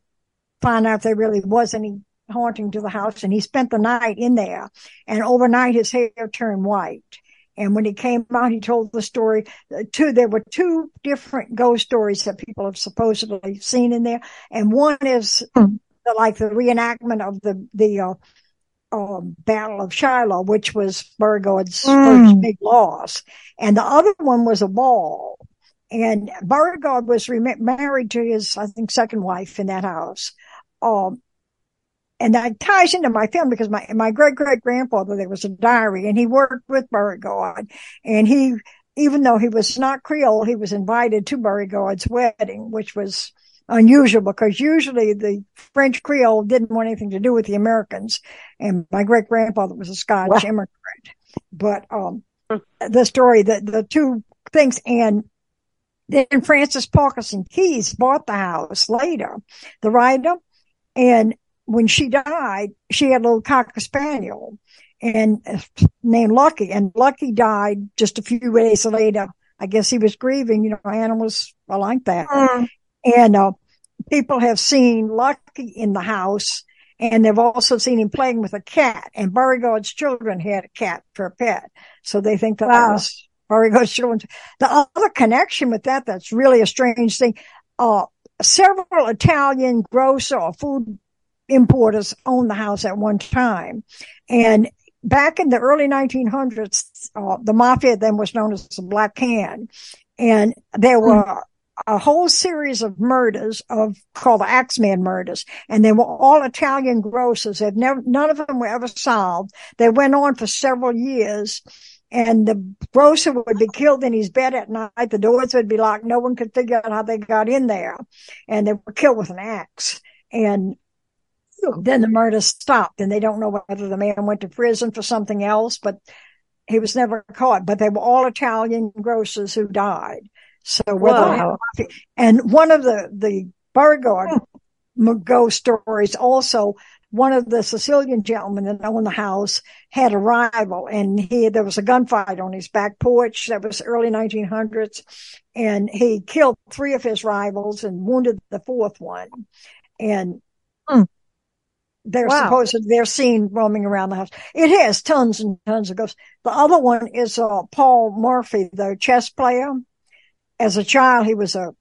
find out if there really was any haunting to the house, and he spent the night in there. And overnight, his hair turned white. And when he came out, he told the story. uh, Two, there were two different ghost stories that people have supposedly seen in there, and one is Hmm. the, like the reenactment of the the uh, uh, Battle of Shiloh, which was Beauregard's Mm. first big loss, and the other one was a ball. And Beauregard was rem- married to his, I think, second wife in that house. Um, and that ties into my film because my, my great great grandfather, there was a diary and he worked with Beauregard and he, even though he was not Creole, he was invited to Beauregard's wedding, which was unusual because usually the French Creole didn't want anything to do with the Americans. And my great grandfather was a Scotch Wow. immigrant. But, um, the story, the, the two things and then Frances Parkinson Keyes bought the house later, the writer, and when she died, she had a little cocker spaniel and uh, named Lucky, and Lucky died just a few days later. I guess he was grieving. You know, animals are like that, Hmm. and uh, people have seen Lucky in the house, and they've also seen him playing with a cat. And Beauregard's children had a cat for a pet, so they think that, that Wow. was Beauregard's children. The other connection with that that's really a strange thing. Uh, several Italian grocer or food importers owned the house at one time. And back in the early 1900s, uh, the mafia then was known as the Black Hand. And there were a whole series of murders of called the Axeman murders. And they were all Italian grocers. They've never, none of them were ever solved. They went on for several years and the grocer would be killed in his bed at night. The doors would be locked. No one could figure out how they got in there and they were killed with an axe. And then the murder stopped and they don't know whether the man went to prison for something else, but he was never caught. But they were all Italian grocers who died. So whether Wow. and one of the the Beauregard ghost stories also one of the Sicilian gentlemen that owned the house had a rival and he there was a gunfight on his back porch that was early 1900s and he killed three of his rivals and wounded the fourth one and Hmm. They're Wow. supposed they're seen roaming around the house. It has tons and tons of ghosts. The other one is uh, Paul Morphy, the chess player. As a child, he was a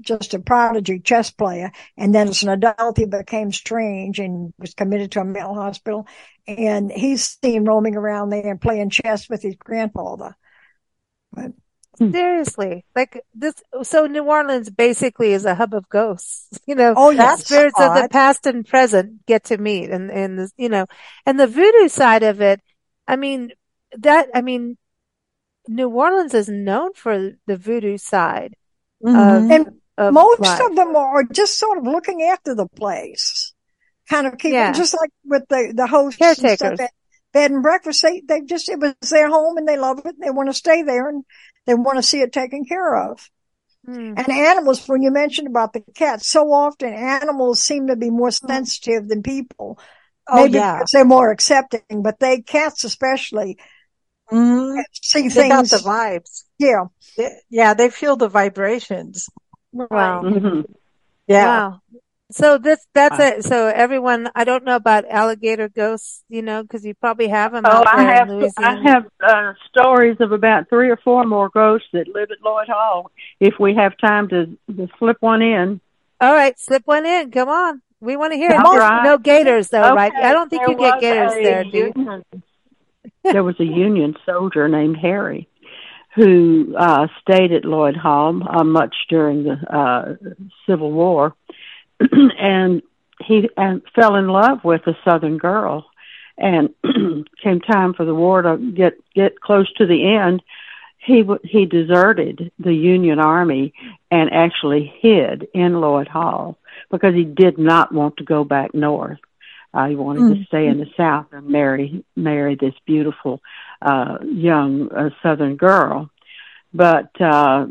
just a prodigy chess player, and then as an adult, he became strange and was committed to a mental hospital. And he's seen roaming around there and playing chess with his grandfather. Seriously, like this. So New Orleans basically is a hub of ghosts. You know, Oh, yes. spirits of the past and present get to meet, and and this, you know, and the voodoo side of it. I mean, that. I mean, New Orleans is known for the voodoo side Mhm. of, And of most life. of them are just sort of looking after the place, kind of keeping, Yeah. just like with the the hosts and stuff bed and breakfast. They they just it was their home and they love it. And they want to stay there and they want to see it taken care of. Hmm. And animals, when you mentioned about the cats, so often animals seem to be more sensitive than people. Oh, Maybe yeah. because they're more accepting, but they cats especially Mhm. see They got things. the vibes. yeah, They- Yeah, they feel the vibrations. Wow. Mhm. Yeah. Wow. So this, that's Wow. it. So everyone, I don't know about alligator ghosts, you know, cause you probably have them Oh, I have I have uh, stories of about three or four more ghosts that live at Loyd Hall. If we have time to, to slip one in, All right, slip one in. Come on. We want to hear it. I'll. No gators though, right? I don't think there you get gators there, do you? There was a Union soldier named Harry who uh, stayed at Loyd Hall uh, much during the uh, Civil War, and he and fell in love with a Southern girl. And came time for the war to get get close to the end. He w- he deserted the Union Army and actually hid in Loyd Hall because he did not want to go back north. Uh, he wanted to stay in the South and marry marry this beautiful uh, young uh, Southern girl. but uh,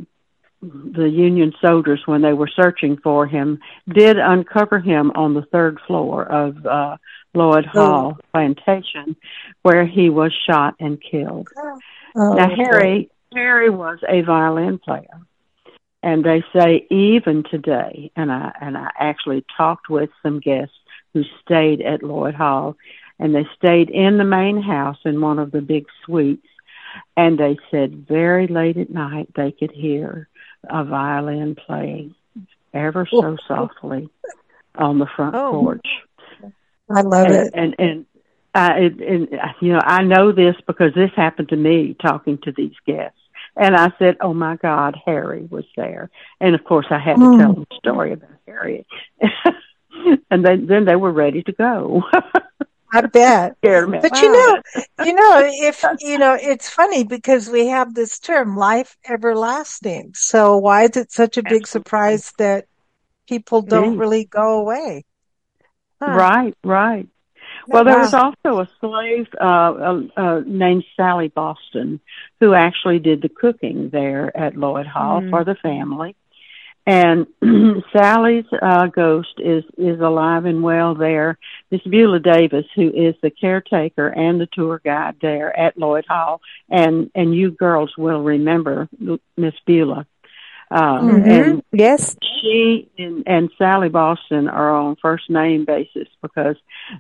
the Union soldiers, when they were searching for him, did uncover him on the third floor of uh, Loyd oh. Hall oh. Plantation, where he was shot and killed. Oh, now. Harry Harry was a violin player, and they say even today, and I and I actually talked with some guests who stayed at Loyd Hall, and they stayed in the main house in one of the big suites, and they said very late at night they could hear a violin playing ever so oh. softly on the front oh. porch. I love and, it. And and uh, it, and you know I know this because this happened to me talking to these guests. And I said, "Oh my God, Harry was there." And of course, I had to mm. tell them the story about Harry. and then then they were ready to go. I bet. But you know, you know, if you know, it's funny because we have this term life everlasting. So why is it such a big Absolutely. surprise that people don't really go away? Huh. Right, right. Well, there was also a slave uh, uh, uh, named Sally Boston who actually did the cooking there at Loyd Hall mm. for the family. And Sally's uh, ghost is is alive and well there. Miss Beulah Davis, who is the caretaker and the tour guide there at Loyd Hall, and and you girls will remember Miss Beulah. Um, mm-hmm. And yes, she and, and Sally Boston are on first name basis because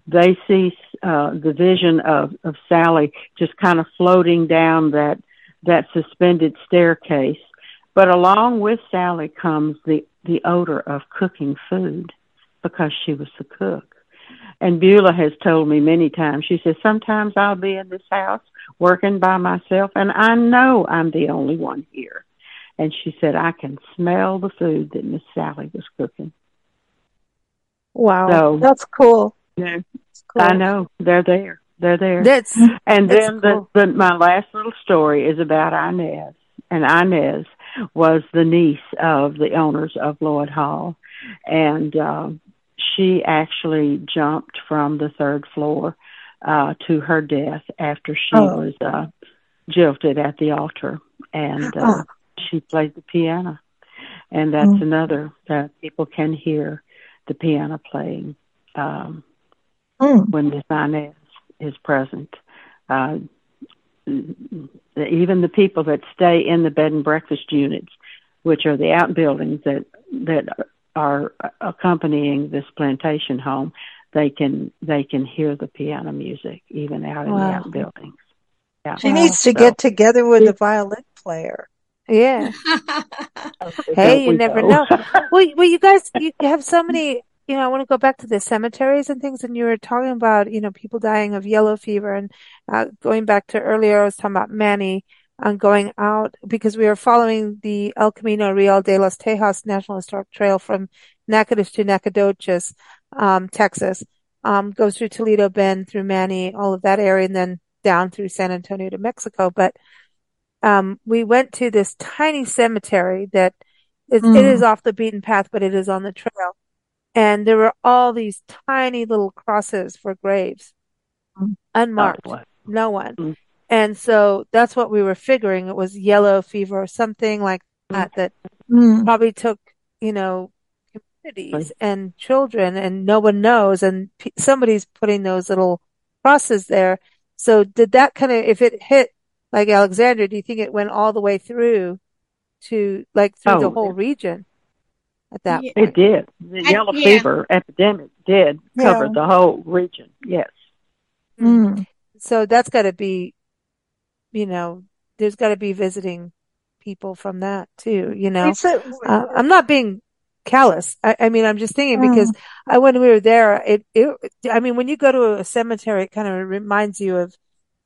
they see uh, the vision of of Sally just kind of floating down that that suspended staircase but along with Sally comes the, the odor of cooking food because she was the cook. And Beulah has told me many times, she says, sometimes I'll be in this house working by myself and I know I'm the only one here. And she said, I can smell the food that Miss Sally was cooking. Wow. So, that's cool. Yeah, cool. I know. They're there. They're there. That's, and that's then cool. the, the, my last little story is about Inez. And Inez was the niece of the owners of Loyd Hall, and uh, she actually jumped from the third floor uh, to her death after she oh. was uh, jilted at the altar, and uh, oh. she played the piano, and that's mm. another that people can hear the piano playing um, mm. when the Inez is present. Uh, Mm-hmm. even the people that stay in the bed and breakfast units, which are the outbuildings that that are accompanying this plantation home, they can they can hear the piano music even out in the outbuildings. Yeah. She needs to so, get together with a violin player. Yeah. Oh, hey, you never know. well, well, you guys, you have so many you know, I want to go back to the cemeteries and things. And you were talking about, you know, people dying of yellow fever and uh, going back to earlier, I was talking about Many and uh, going out because we are following the El Camino Real de los Tejas National Historic Trail from Natchitoches to Nacogdoches, um, Texas. Um, goes through Toledo Bend, through Many, all of that area, and then down through San Antonio to Mexico. But um, we went to this tiny cemetery that is, mm. it is off the beaten path, but it is on the trail and there were all these tiny little crosses for graves, mm-hmm. unmarked, oh, no one. Mm-hmm. And so that's what we were figuring. It was yellow fever or something like that that mm-hmm. probably took, you know, communities and children and no one knows. And p- somebody's putting those little crosses there. So did that kind of, if it hit like Alexandria, do you think it went all the way through to like through oh, the whole region? At that yeah. point. It did. The I, yellow yeah. fever epidemic did cover the whole region. Yes. Mm. So that's got to be, you know, there's got to be visiting people from that too. You know, a, uh, I'm not being callous. I, I, mean, I'm just thinking mm. because I, when we were there, it, it, I mean, when you go to a cemetery, it kind of reminds you of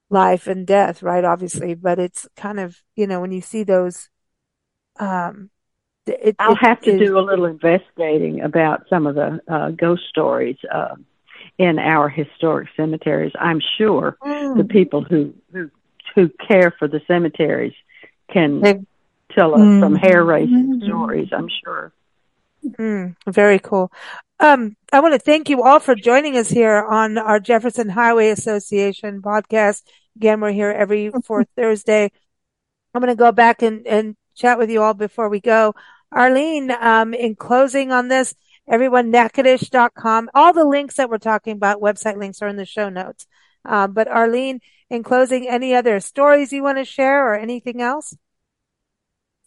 life and death, right? Obviously, but it's kind of, you know, when you see those, um, it, I'll have to do a little investigating about some of the uh, ghost stories uh, in our historic cemeteries. I'm sure mm. the people who, who who care for the cemeteries can they, tell us mm. some hair raising mm. stories. I'm sure. Mm, very cool. Um, I want to thank you all for joining us here on our Jefferson Highway Association podcast. Again, we're here every fourth Thursday I'm going to go back and, and chat with you all before we go. Arlene, um, in closing on this, everyone, natchitoches.com. All the links that we're talking about, website links are in the show notes. Um, but Arlene, in closing, any other stories you want to share or anything else?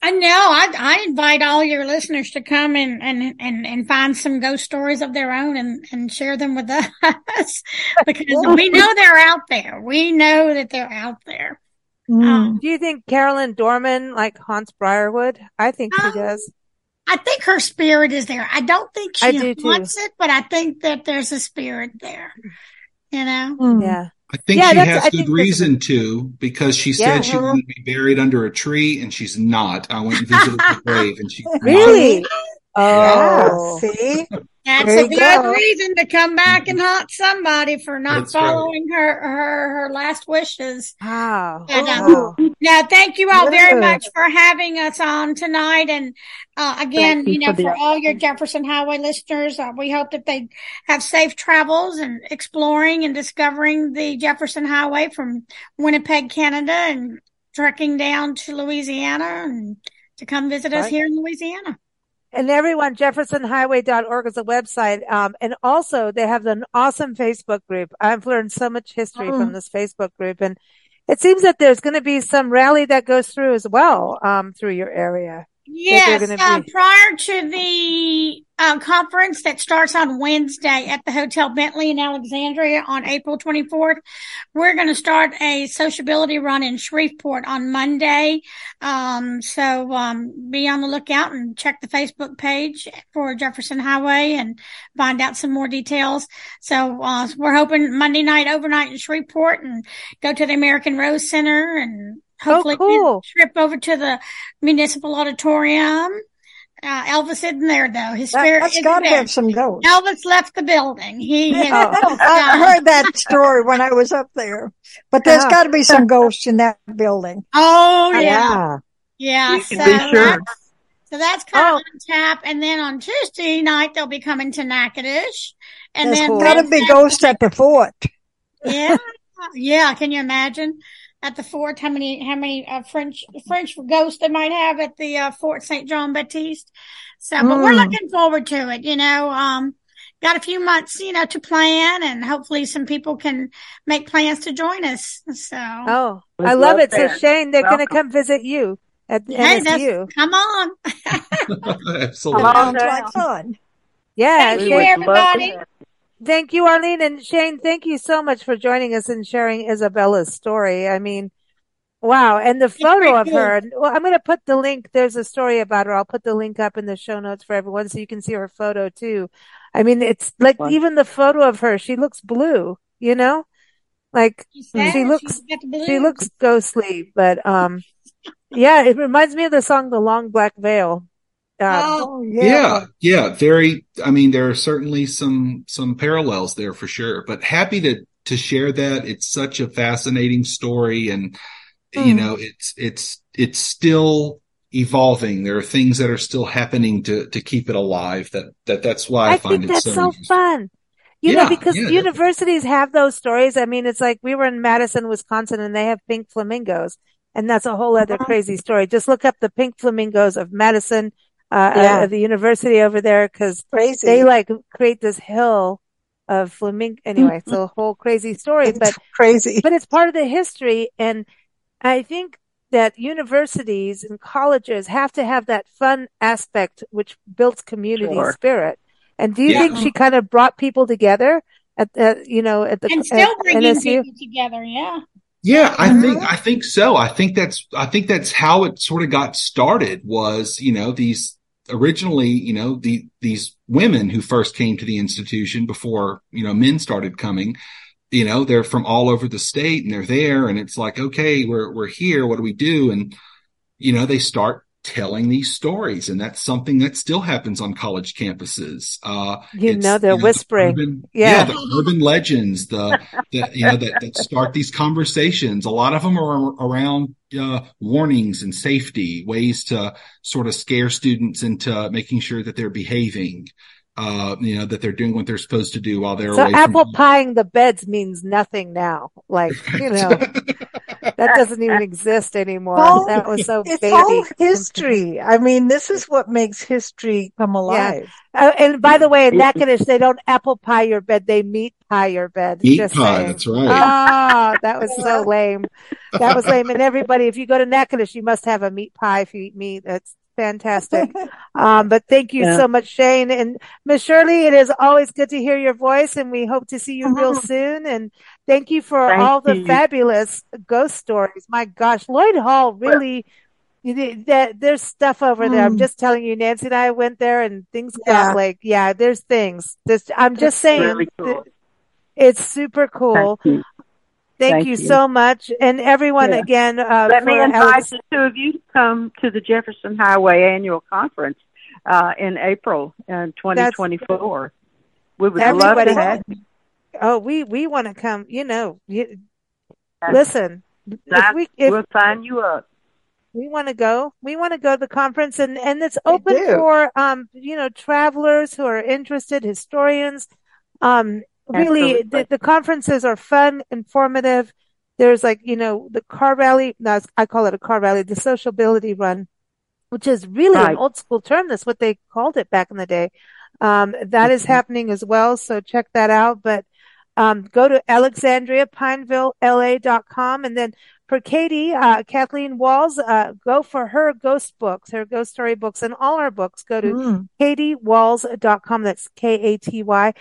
I know. I, I invite all your listeners to come and, and, and, and find some ghost stories of their own and, and share them with us because we know they're out there. We know that they're out there. Mm. Um, Do you think Carolyn Dormon like haunts Briarwood? I think she um, does. I think her spirit is there. I don't think she wants it, but I think that there's a spirit there. You know? Mm. Yeah. I think yeah, she has good reason to because she said yeah, she wanted to be buried under a tree and she's not. I went and visited the grave and she's really. Not. Oh, yeah, see, that's a good go. reason to come back and haunt somebody for not That's following right. her, her, her last wishes. Wow. And, um, now, thank you all very much for having us on tonight. And, uh, again, you, you, know, for, for all your Jefferson Highway listeners, uh, we hope that they have safe travels and exploring and discovering the Jefferson Highway from Winnipeg, Canada and trekking down to Louisiana and to come visit right. us here in Louisiana and everyone, jeffersonhighway.org is a website. Um, and also they have an awesome Facebook group. I've learned so much history oh. from this Facebook group and it seems that there's going to be some rally that goes through as well, um, through your area. Yes, uh, prior to the uh, conference that starts on Wednesday at the Hotel Bentley in Alexandria on April 24th, we're going to start a sociability run in Shreveport on Monday. Um, so um, be on the lookout and check the Facebook page for Jefferson Highway and find out some more details. So uh, we're hoping Monday night overnight in Shreveport and go to the American Rose Center and Hopefully, oh, cool. trip over to the municipal auditorium. Uh, Elvis isn't there though. His spirit that, has got to have some ghosts. Elvis left the building. He, oh, I heard that story when I was up there, but there's got to be some ghosts in that building. Oh yeah, yeah. yeah. So, sure. so that's kind oh. of on tap. And then on Tuesday night they'll be coming to Natchitoches, and there's then got to be ghosts at the fort. Yeah, yeah. Can you imagine? At the fort, how many, how many uh, French, French ghosts they might have at the uh, Fort St. John Baptiste. So, but we're mm. looking forward to it, you know, um, got a few months, you know, to plan and hopefully some people can make plans to join us. So. Oh, I love it. So Shayne, they're going to come visit you at the hey, NSU. Come on. Absolutely. Sounds like fun. Yeah. Thank you, everybody. Thank you, Arlene. And Shayne, thank you so much for joining us and sharing Isabella's story. I mean, wow. And the photo of her, well, I'm going to put the link. There's a story about her. I'll put the link up in the show notes for everyone so you can see her photo too. I mean, it's like Fun. even the photo of her, she looks blue, you know, like she looks, she looks ghostly, but, um, yeah, it reminds me of the song, The Long Black Veil. Uh, oh, yeah. yeah, yeah, very. I mean, there are certainly some some parallels there for sure. But happy to to share that. It's such a fascinating story, and mm. you hmm. know, it's it's it's still evolving. There are things that are still happening to to keep it alive. That that that's why I, I find it that's so, so fun. You yeah, know, because yeah, universities have those stories. I mean, it's like we were in Madison, Wisconsin, and they have pink flamingos. And that's a whole other crazy story. Just look up the pink flamingos of Madison, uh, yeah. at the university over there because they like create this hill of flamingo. Anyway, it's a whole crazy story, it's but crazy, but it's part of the history. And I think that universities and colleges have to have that fun aspect, which builds community sure. spirit. And do you yeah. think she kind of brought people together at the, you know, at the, and still bringing people together? Yeah. Yeah, I mm-hmm. think I think so. I think that's I think that's how it sort of got started. Was you know these originally, you know, the, these women who first came to the institution before, you know, men started coming, you know, they're from all over the state and they're there and it's like, okay, we're, we're here. What do we do? And, you know, they start telling these stories. And that's something that still happens on college campuses. Uh you know they're you know, whispering. the urban, yeah. yeah the urban legends the, the you know that, that, start these conversations. A lot of them are around uh, warnings and safety ways to sort of scare students into making sure that they're behaving uh, you know, that they're doing what they're supposed to do while they're so apple pieing the beds means nothing now. Like, you know, that doesn't even exist anymore. Well, that was so It's baby. all history. I mean, this is what makes history come alive. Uh, and by the way, in Natchitoches, they don't apple pie your bed; they meat pie your bed. Meat Just pie, saying. that's right. Ah, that was so lame. That was lame. And everybody, if you go to Natchitoches, you must have a meat pie if you eat meat. That's fantastic. Um, but thank you Yeah. so much, Shayne. And Miss Shirley, it is always good to hear your voice and we hope to see you real soon. And thank you for Thank all the fabulous ghost stories. My gosh, Loyd Hall really, that there's stuff over there. I'm Mm. just telling you, Nancy and I went there and things Yeah. got like, yeah, there's things. Just, I'm just saying really cool. it's super cool. Thank you. Thank, you, you. so much. And everyone Yeah. again, uh, Let me invite Alex- the two of you to come to the Jefferson Highway Annual Conference uh, in April in 2024. We would love to have you. Oh, we, we want to come, you know, you, Yes. listen, if we, if we'll sign you up. we want to go, we want to go to the conference and, and it's open for, um, you know, travelers who are interested, historians. Um, really, the, the conferences are fun, informative. There's like, you know, the car rally, no, I call it a car rally, the sociability run, which is really an old school term. That's what they called it back in the day. Um, that is Mhm. happening as well. So check that out. But, um, go to alexandriapinevillela.com and then for Katy, uh, Kathleen Walls, uh, go for her ghost books, her ghost story books and all our books. Go to Mm. katywalls.com. That's K-A-T-Y.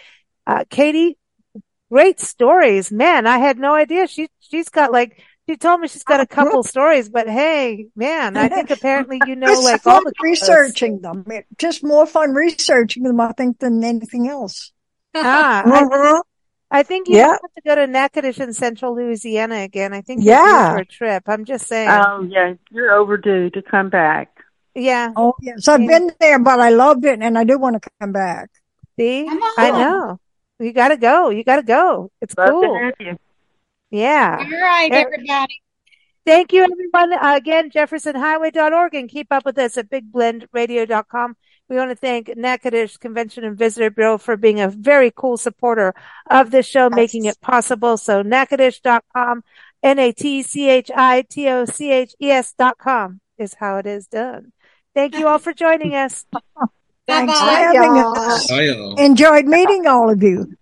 Uh, Katy, great stories. Man, I had no idea. She, she's got like, she told me she's got a couple stories, but hey, man, I think apparently you know it's like fun all the researching them. Just more fun researching them, I think, than anything else. Ah, I, Mhm. I think you Yeah. have to go to Natchitoches in central Louisiana again. I think Yeah. for a trip. I'm just saying. Oh, yeah, you're overdue to come back. yeah. Oh, yes. I've Yeah. been there, but I loved it and I do want to come back. See, Come I know. You gotta go. You gotta go. It's Love cool. to have you. Yeah. All right, Yeah. everybody. Thank you, everyone. Uh, again, jeffersonhighway.org and keep up with us at bigblendradio.com. We want to thank Natchitoches Convention and Visitor Bureau for being a very cool supporter of this show, yes. making it possible. So natchitoches.com, N-A-T-C-H-I-T-O-C-H-E-S dot com is how it is done. Thank you all for joining us. Thanks for having us. Enjoyed meeting all of you.